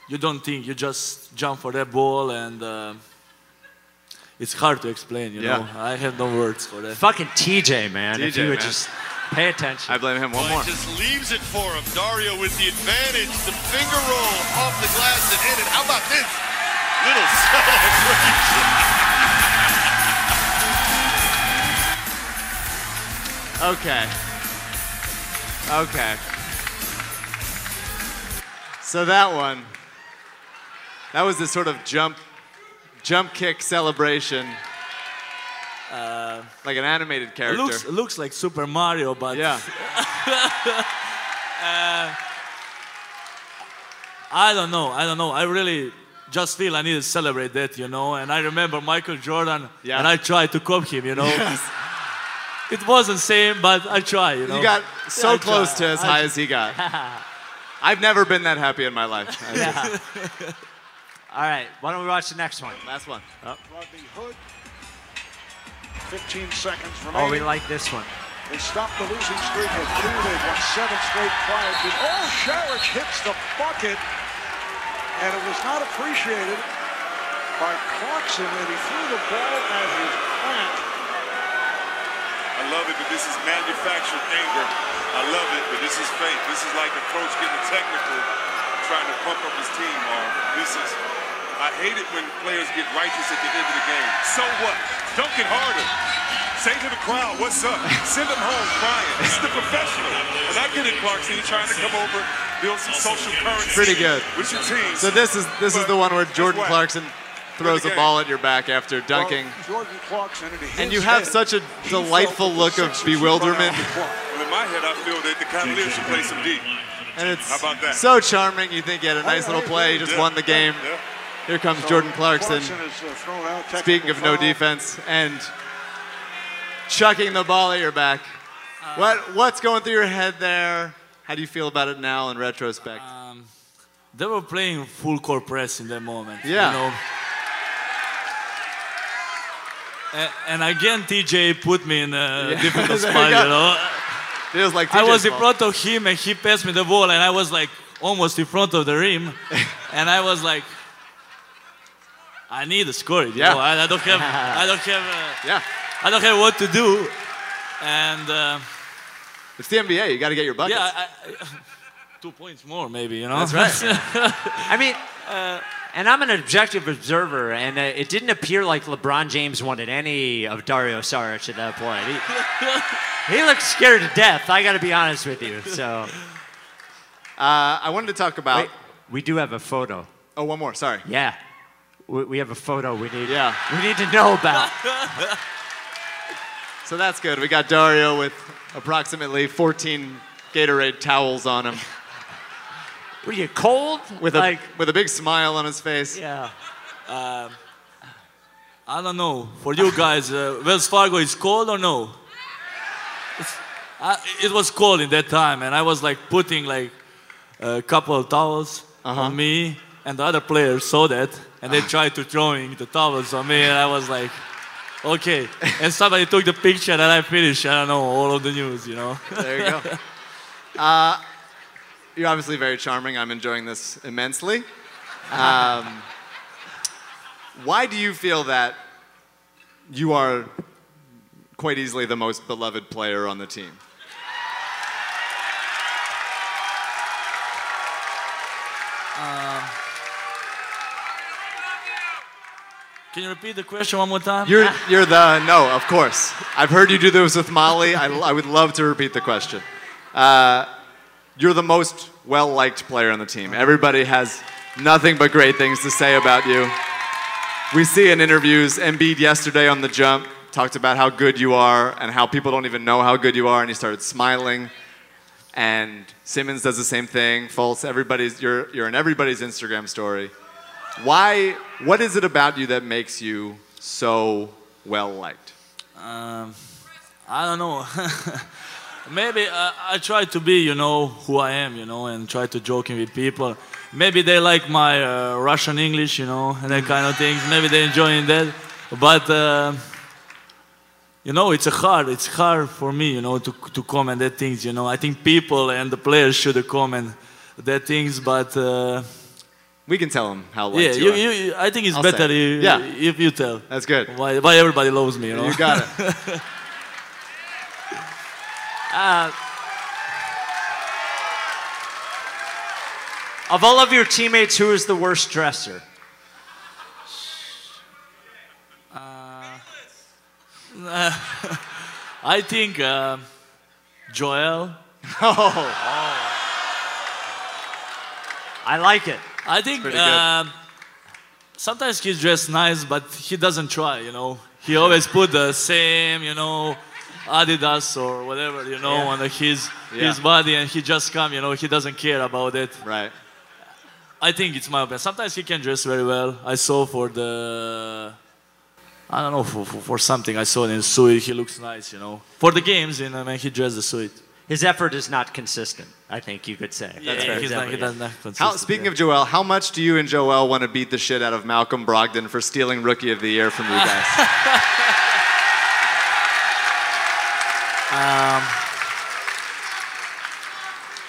S15: you don't think, you just jump for that ball, and uh, it's hard to explain, you know.
S5: Yeah.
S15: I have no words for that.
S4: Fucking TJ, man. if
S5: TJ,
S4: you would
S5: man.
S4: just pay attention.
S5: I blame him. One more.
S17: Just leaves it for him. Dario with the advantage. The finger roll off the glass and in it. How about this? Little celebration.
S5: Okay. Okay. So that one, that was this sort of jump, jump kick celebration,
S15: Uh,
S5: like an animated character.
S15: looks it looks like Super Mario, but
S5: Yeah. *laughs*
S15: uh, I don't know. I don't know. I really just feel I need to celebrate that, you know. And I remember Michael Jordan,
S5: Yeah.
S15: and I tried to copy him, you know.
S5: Yes. *laughs*
S15: It wasn't same, but I try, you know.
S5: You got so
S15: I
S5: close
S15: try.
S5: to as
S15: I
S5: high as he got. *laughs* I've never been that happy in my life. I
S4: Yeah.
S5: just-
S4: All right, why don't we watch the next one?
S5: Last one.
S4: Oh,
S18: Rodney Hood. 15 seconds
S4: oh we like this one.
S18: They stopped the losing streak at two. They've won seven straight prior to. Oh, Saric hits the bucket. and it was not appreciated by Clarkson, and he threw the ball at his back.
S19: I love it, but this is manufactured anger. I love it, but this is fake. This is like a coach getting technical, trying to pump up his team, Marv. This is, I hate it when players get righteous at the end of the game. So what? Dunk it harder. Say to the crowd, what's up? Send them home crying. This is the professional. And I get it, Clarkson. You're trying to come over, build some social currency.
S5: Pretty good.
S19: With your team.
S5: So this is this is the one where Jordan. Clarkson throws a ball at your back after dunking.
S18: Well, Jordan Clarkson and,
S5: And you have such a delightful look of bewilderment.
S19: Well, in my head, I feel that the Cavaliers should play some D.
S5: And it's
S19: How about that?
S5: so charming. You think he had a nice little play. He just
S19: Yeah,
S5: won the game.
S19: yeah.
S5: Here comes
S18: So
S5: Jordan Clarkson.
S18: Clarkson is uh, out.
S5: Speaking of
S18: technical
S5: no defense and chucking the ball at your back.
S15: Uh,
S5: what what's going through your head there? How do you feel about it now in retrospect?
S15: Um, they were playing full court press in that moment.
S5: Yeah.
S15: You know. A- And again, TJ put me in a
S5: Yeah.
S15: difficult *laughs*
S5: There you
S15: spot. You know.
S5: Feels like
S15: I
S5: TJ's
S15: was in front of him, and he passed me the ball, and I was like almost in front of the rim, *laughs* and I was like, I need to score it. You
S5: Yeah.
S15: know? I, I don't have, I don't have, uh, *laughs*
S5: yeah,
S15: I don't have what to do, and. Uh,
S5: it's the NBA. You got to get your buckets.
S15: Yeah, I, I, two points more, maybe. You know.
S14: That's right. *laughs* I mean, uh, and I'm an objective observer, and uh, it didn't appear like LeBron James wanted any of Dario Saric at that point. He, *laughs* he looked scared to death. I got to be honest with you. So,
S5: Uh, I wanted to talk about.
S14: Wait, we do have a photo.
S5: Oh, one more. Sorry.
S14: Yeah, we, we have a photo. We need.
S5: Yeah.
S14: We need to know about. *laughs*
S5: So that's good. We got Dario with approximately 14 Gatorade towels on him.
S14: Were you cold?
S5: With a
S15: Like-
S5: with a big smile on his face.
S14: Yeah.
S15: Um, I don't know. For you guys, uh, Wells Fargo is cold or no? I, it was cold in that time, and I was like putting like a couple of towels
S5: Uh-huh.
S15: on me, and the other players saw that, and they tried to throwing the towels on me, and I was like, okay. And somebody took the picture, and I finished. I don't know all of the news, you know. *laughs*
S5: There you go. *laughs* Uh, you're obviously very charming. I'm enjoying this immensely. Um, why do you feel that you are quite easily the most beloved player on the team?
S15: Can you repeat the question one more time?
S5: You're, you're the, no, of course. I've heard you do this with Molly. I, I would love to repeat the question. Uh, you're the most well liked player on the team. Everybody has nothing but great things to say about you. We see in interviews, Embiid yesterday on the jump talked about how good you are and how people don't even know how good you are, and he started smiling. And Simmons does the same thing. Fultz, everybody's, you're, you're in everybody's Instagram story. Why, what is it about you that makes you so well liked?
S15: Um, I don't know. *laughs* Maybe uh, I try to be, you know, who I am, you know, and try to joking with people. Maybe they like my uh, Russian English, you know, and that kind of things. Maybe they enjoying that. But uh, you know, it's a hard. It's hard for me, you know, to to comment that things. You know, I think people and the players should comment that things, but. Uh,
S5: we can tell them how liked
S15: yeah,
S5: you
S15: you,
S5: are.
S15: you, I think it's
S5: I'll
S15: better
S5: it.
S15: if,
S5: Yeah.
S15: if you tell.
S5: That's good.
S15: Why, why everybody loves me, you know?
S5: You got
S15: it. *laughs*
S14: Uh, of all of your teammates, who is the worst dresser?
S15: Uh, *laughs* I think uh, Joel. *laughs*
S5: Oh.
S14: I like it.
S15: I think um, sometimes he's dressed nice, but he doesn't try. You know, he always put the same, you know, Adidas or whatever, you know,
S5: Yeah.
S15: on his
S5: Yeah.
S15: his body, and he just come. You know, he doesn't care about it.
S5: Right.
S15: I think it's my opinion. Sometimes he can dress very well. I saw for the. I don't know for, for, for something I saw in suit. He looks nice, you know. For the games, you know, when he dressed the suit.
S14: His effort is not consistent. I think you could say.
S15: Yeah, he's not, he doesn't
S5: How, speaking
S15: yeah.
S5: of Joel, how much do you and Joel want to beat the shit out of Malcolm Brogdon for stealing Rookie of the Year from you guys? *laughs*
S15: Um,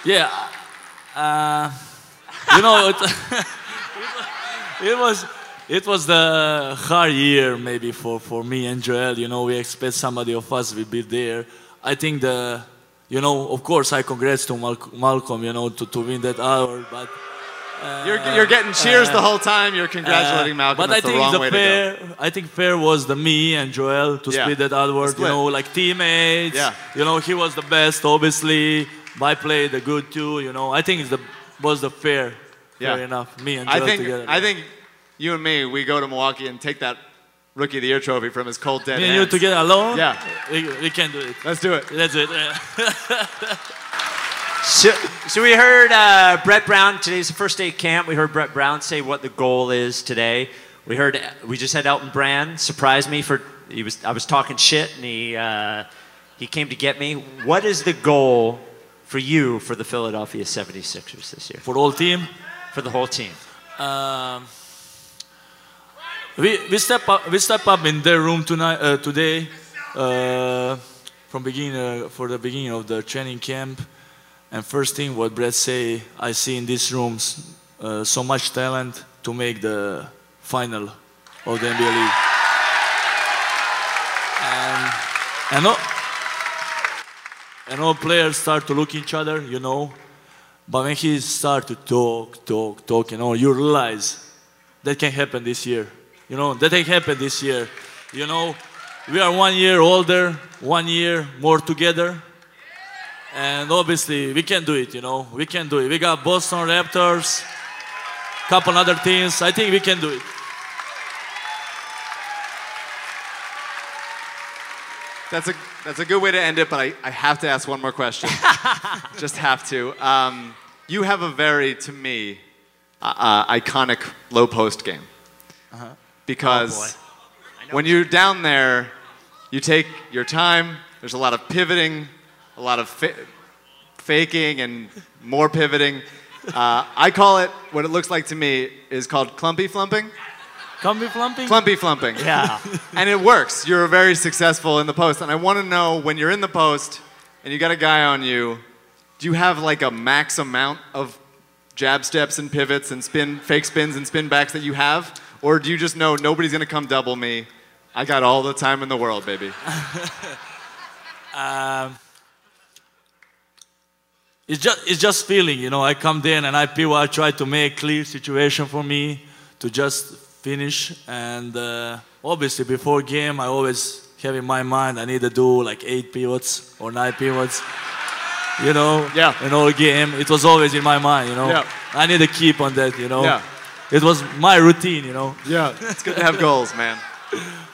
S15: yeah. Uh, you know, it, *laughs* it was it was the hard year maybe for, for me and Joel. You know, we expect somebody of us will be there. I think the you know, of course, I congrats to Mal- Malcolm, you know, to, to win that award, but. Uh,
S5: You're, you're getting cheers the whole time. You're congratulating Malcolm.
S15: But I
S5: That's the
S15: think
S5: wrong
S15: the
S5: way
S15: fair,
S5: to go.
S15: I think fair was the me and Joel to
S5: Yeah.
S15: split that award. You know, like teammates.
S5: Yeah.
S15: You know, he was the best, obviously. I play, the good too. You know, I think it's the was the fair.
S5: Yeah.
S15: Fair enough. Me and Joel I
S5: think
S15: together.
S5: I think you and me, we go to Milwaukee and take that Rookie of the Year trophy from his cold dead
S15: me and you
S5: hands.
S15: together alone.
S5: Yeah.
S15: We, we can do it.
S5: Let's do it.
S15: Let's do it. *laughs*
S4: So, so we heard uh, Brett Brown. Today's the first day of camp. We heard Brett Brown say what the goal is today. We heard we just had Elton Brand surprise me for he was I was talking shit and he uh, he came to get me. What is the goal for you for the Philadelphia 76ers this year?
S15: For the whole team?
S4: For the whole team.
S15: Um, we, we step up we step up in their room tonight uh, today uh, from beginning uh, for the beginning of the training camp. And first thing what Brett say I see in these rooms uh, so much talent to make the final of the NBA league. And and all, and all players start to look each other you know. But when he start to talk, talk, talk, you know, you realize that can happen this year. You know, that can happen this year. You know, we are one year older, one year more together. And obviously, we can do it, you know. We can do it. We got Boston Raptors, couple other teams. I think we can do it.
S5: That's a that's a good way to end it, but I, I have to ask one more question. *laughs* Just have to. Um, you have a very, to me, uh, uh, iconic low post game.
S4: Uh-huh.
S5: Because when you're down there, you take your time. There's a lot of pivoting, a lot of fa- faking, and more pivoting. Uh, I call it what it looks like to me is called clumpy flumping.
S15: Clumpy flumping?
S5: Clumpy flumping.
S15: Yeah. *laughs*
S5: and it works. You're very successful in the post. And I want to know when you're in the post and you got a guy on you, do you have like a max amount of jab steps and pivots and spin, fake spins and spin backs that you have? Or do you just know nobody's to come double me? I got all the time in the world, baby. *laughs*
S15: Um, it's just it's just feeling, you know. I come there and I feel I try to make clear situation for me to just finish. And uh, obviously before game, I always have in my mind I need to do like eight pivots or nine pivots. You know,
S5: yeah.
S15: In all game, it was always in my mind. You know,
S5: Yeah.
S15: I need to keep on that. You know,
S5: Yeah.
S15: It was my routine. You know.
S5: Yeah, *laughs* it's good to have goals, man.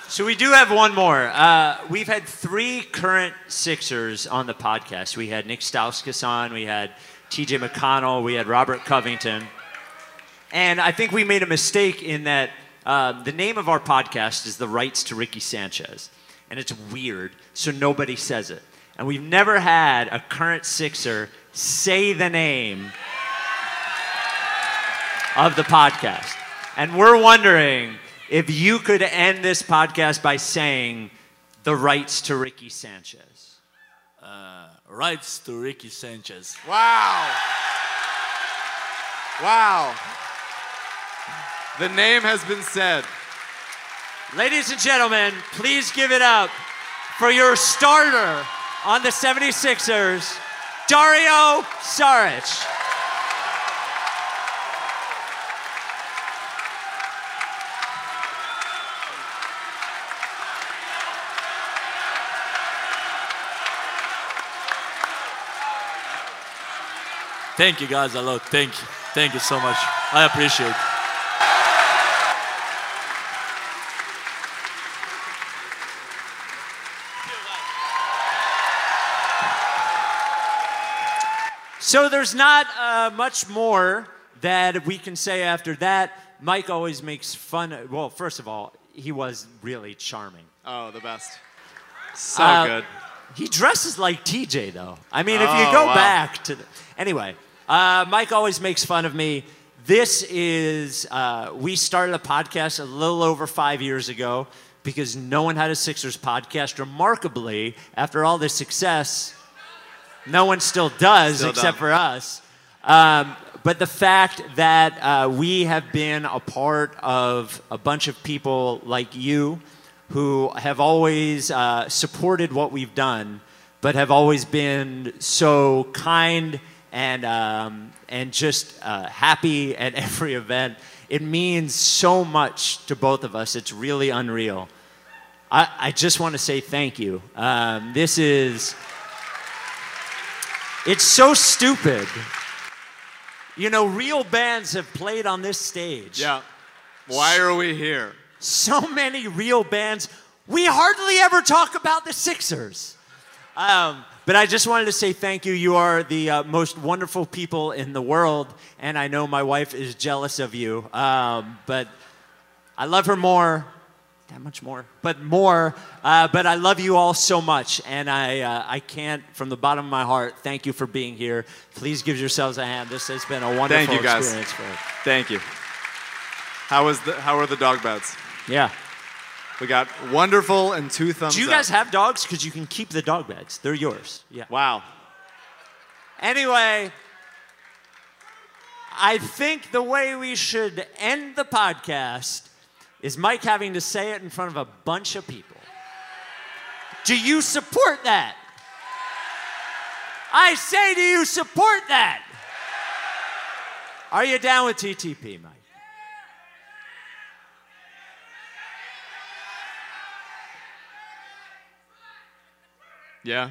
S4: So we do have one more. Uh, we've had three current Sixers on the podcast. We had Nick Stauskas on, we had T.J. McConnell, we had Robert Covington, and I think we made a mistake in that uh, the name of our podcast is "The Rights to Ricky Sanchez," and it's weird, so nobody says it. And we've never had a current Sixer say the name of the podcast. And we're wondering if you could end this podcast by saying the rights to Ricky Sanchez.
S15: Uh, rights to Ricky Sanchez.
S5: Wow. Wow. The name has been said.
S4: Ladies and gentlemen, please give it up for your starter on the 76ers, Dario Saric.
S15: Thank you guys a lot. Thank you. Thank you so much. I appreciate it.
S4: So there's not uh, much more that we can say after that. Mike always makes fun. Of, well, first of all, he was really charming.
S5: Oh, the best. So
S4: Uh,
S5: good.
S4: He dresses like TJ, though. I mean, if
S5: Oh,
S4: you go
S5: wow.
S4: back to the, anyway, uh, Mike always makes fun of me. This is uh, we started a podcast a little over five years ago because no one had a Sixers podcast. Remarkably, after all this success, no one still does
S5: Still
S4: except
S5: don't.
S4: for us. Um, but the fact that uh, we have been a part of a bunch of people like you who have always uh, supported what we've done, but have always been so kind and, um, and just uh, happy at *laughs* every event. It means so much to both of us. It's really unreal. I, I just want to say thank you. Um, this is, it's so stupid. You know, real bands have played on this stage.
S5: Yeah. Why are we here?
S4: So many real bands. We hardly ever talk about the Sixers. Um, but I just wanted to say thank you. You are the uh, most wonderful people in the world, and I know my wife is jealous of you. Um, but I love her more, that much more, but more. Uh, but I love you all so much, and I uh, I can't, from the bottom of my heart, thank you for being here. Please give yourselves a hand. This has been a wonderful
S5: Thank you, guys.
S4: experience for us.
S5: Thank you. How was the How are the dog beds?
S4: Yeah.
S5: We got wonderful and two thumbs
S4: Do you
S5: up.
S4: guys have dogs? Because you can keep the dog bags. They're yours. Yeah.
S5: Wow.
S4: Anyway, I think the way we should end the podcast is Mike having to say it in front of a bunch of people. Do you support that? I say, do you support that? Are you down with TTP, Mike?
S5: Yeah.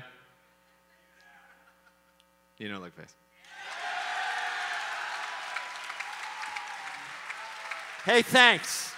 S5: You know, like face.
S4: Hey, thanks.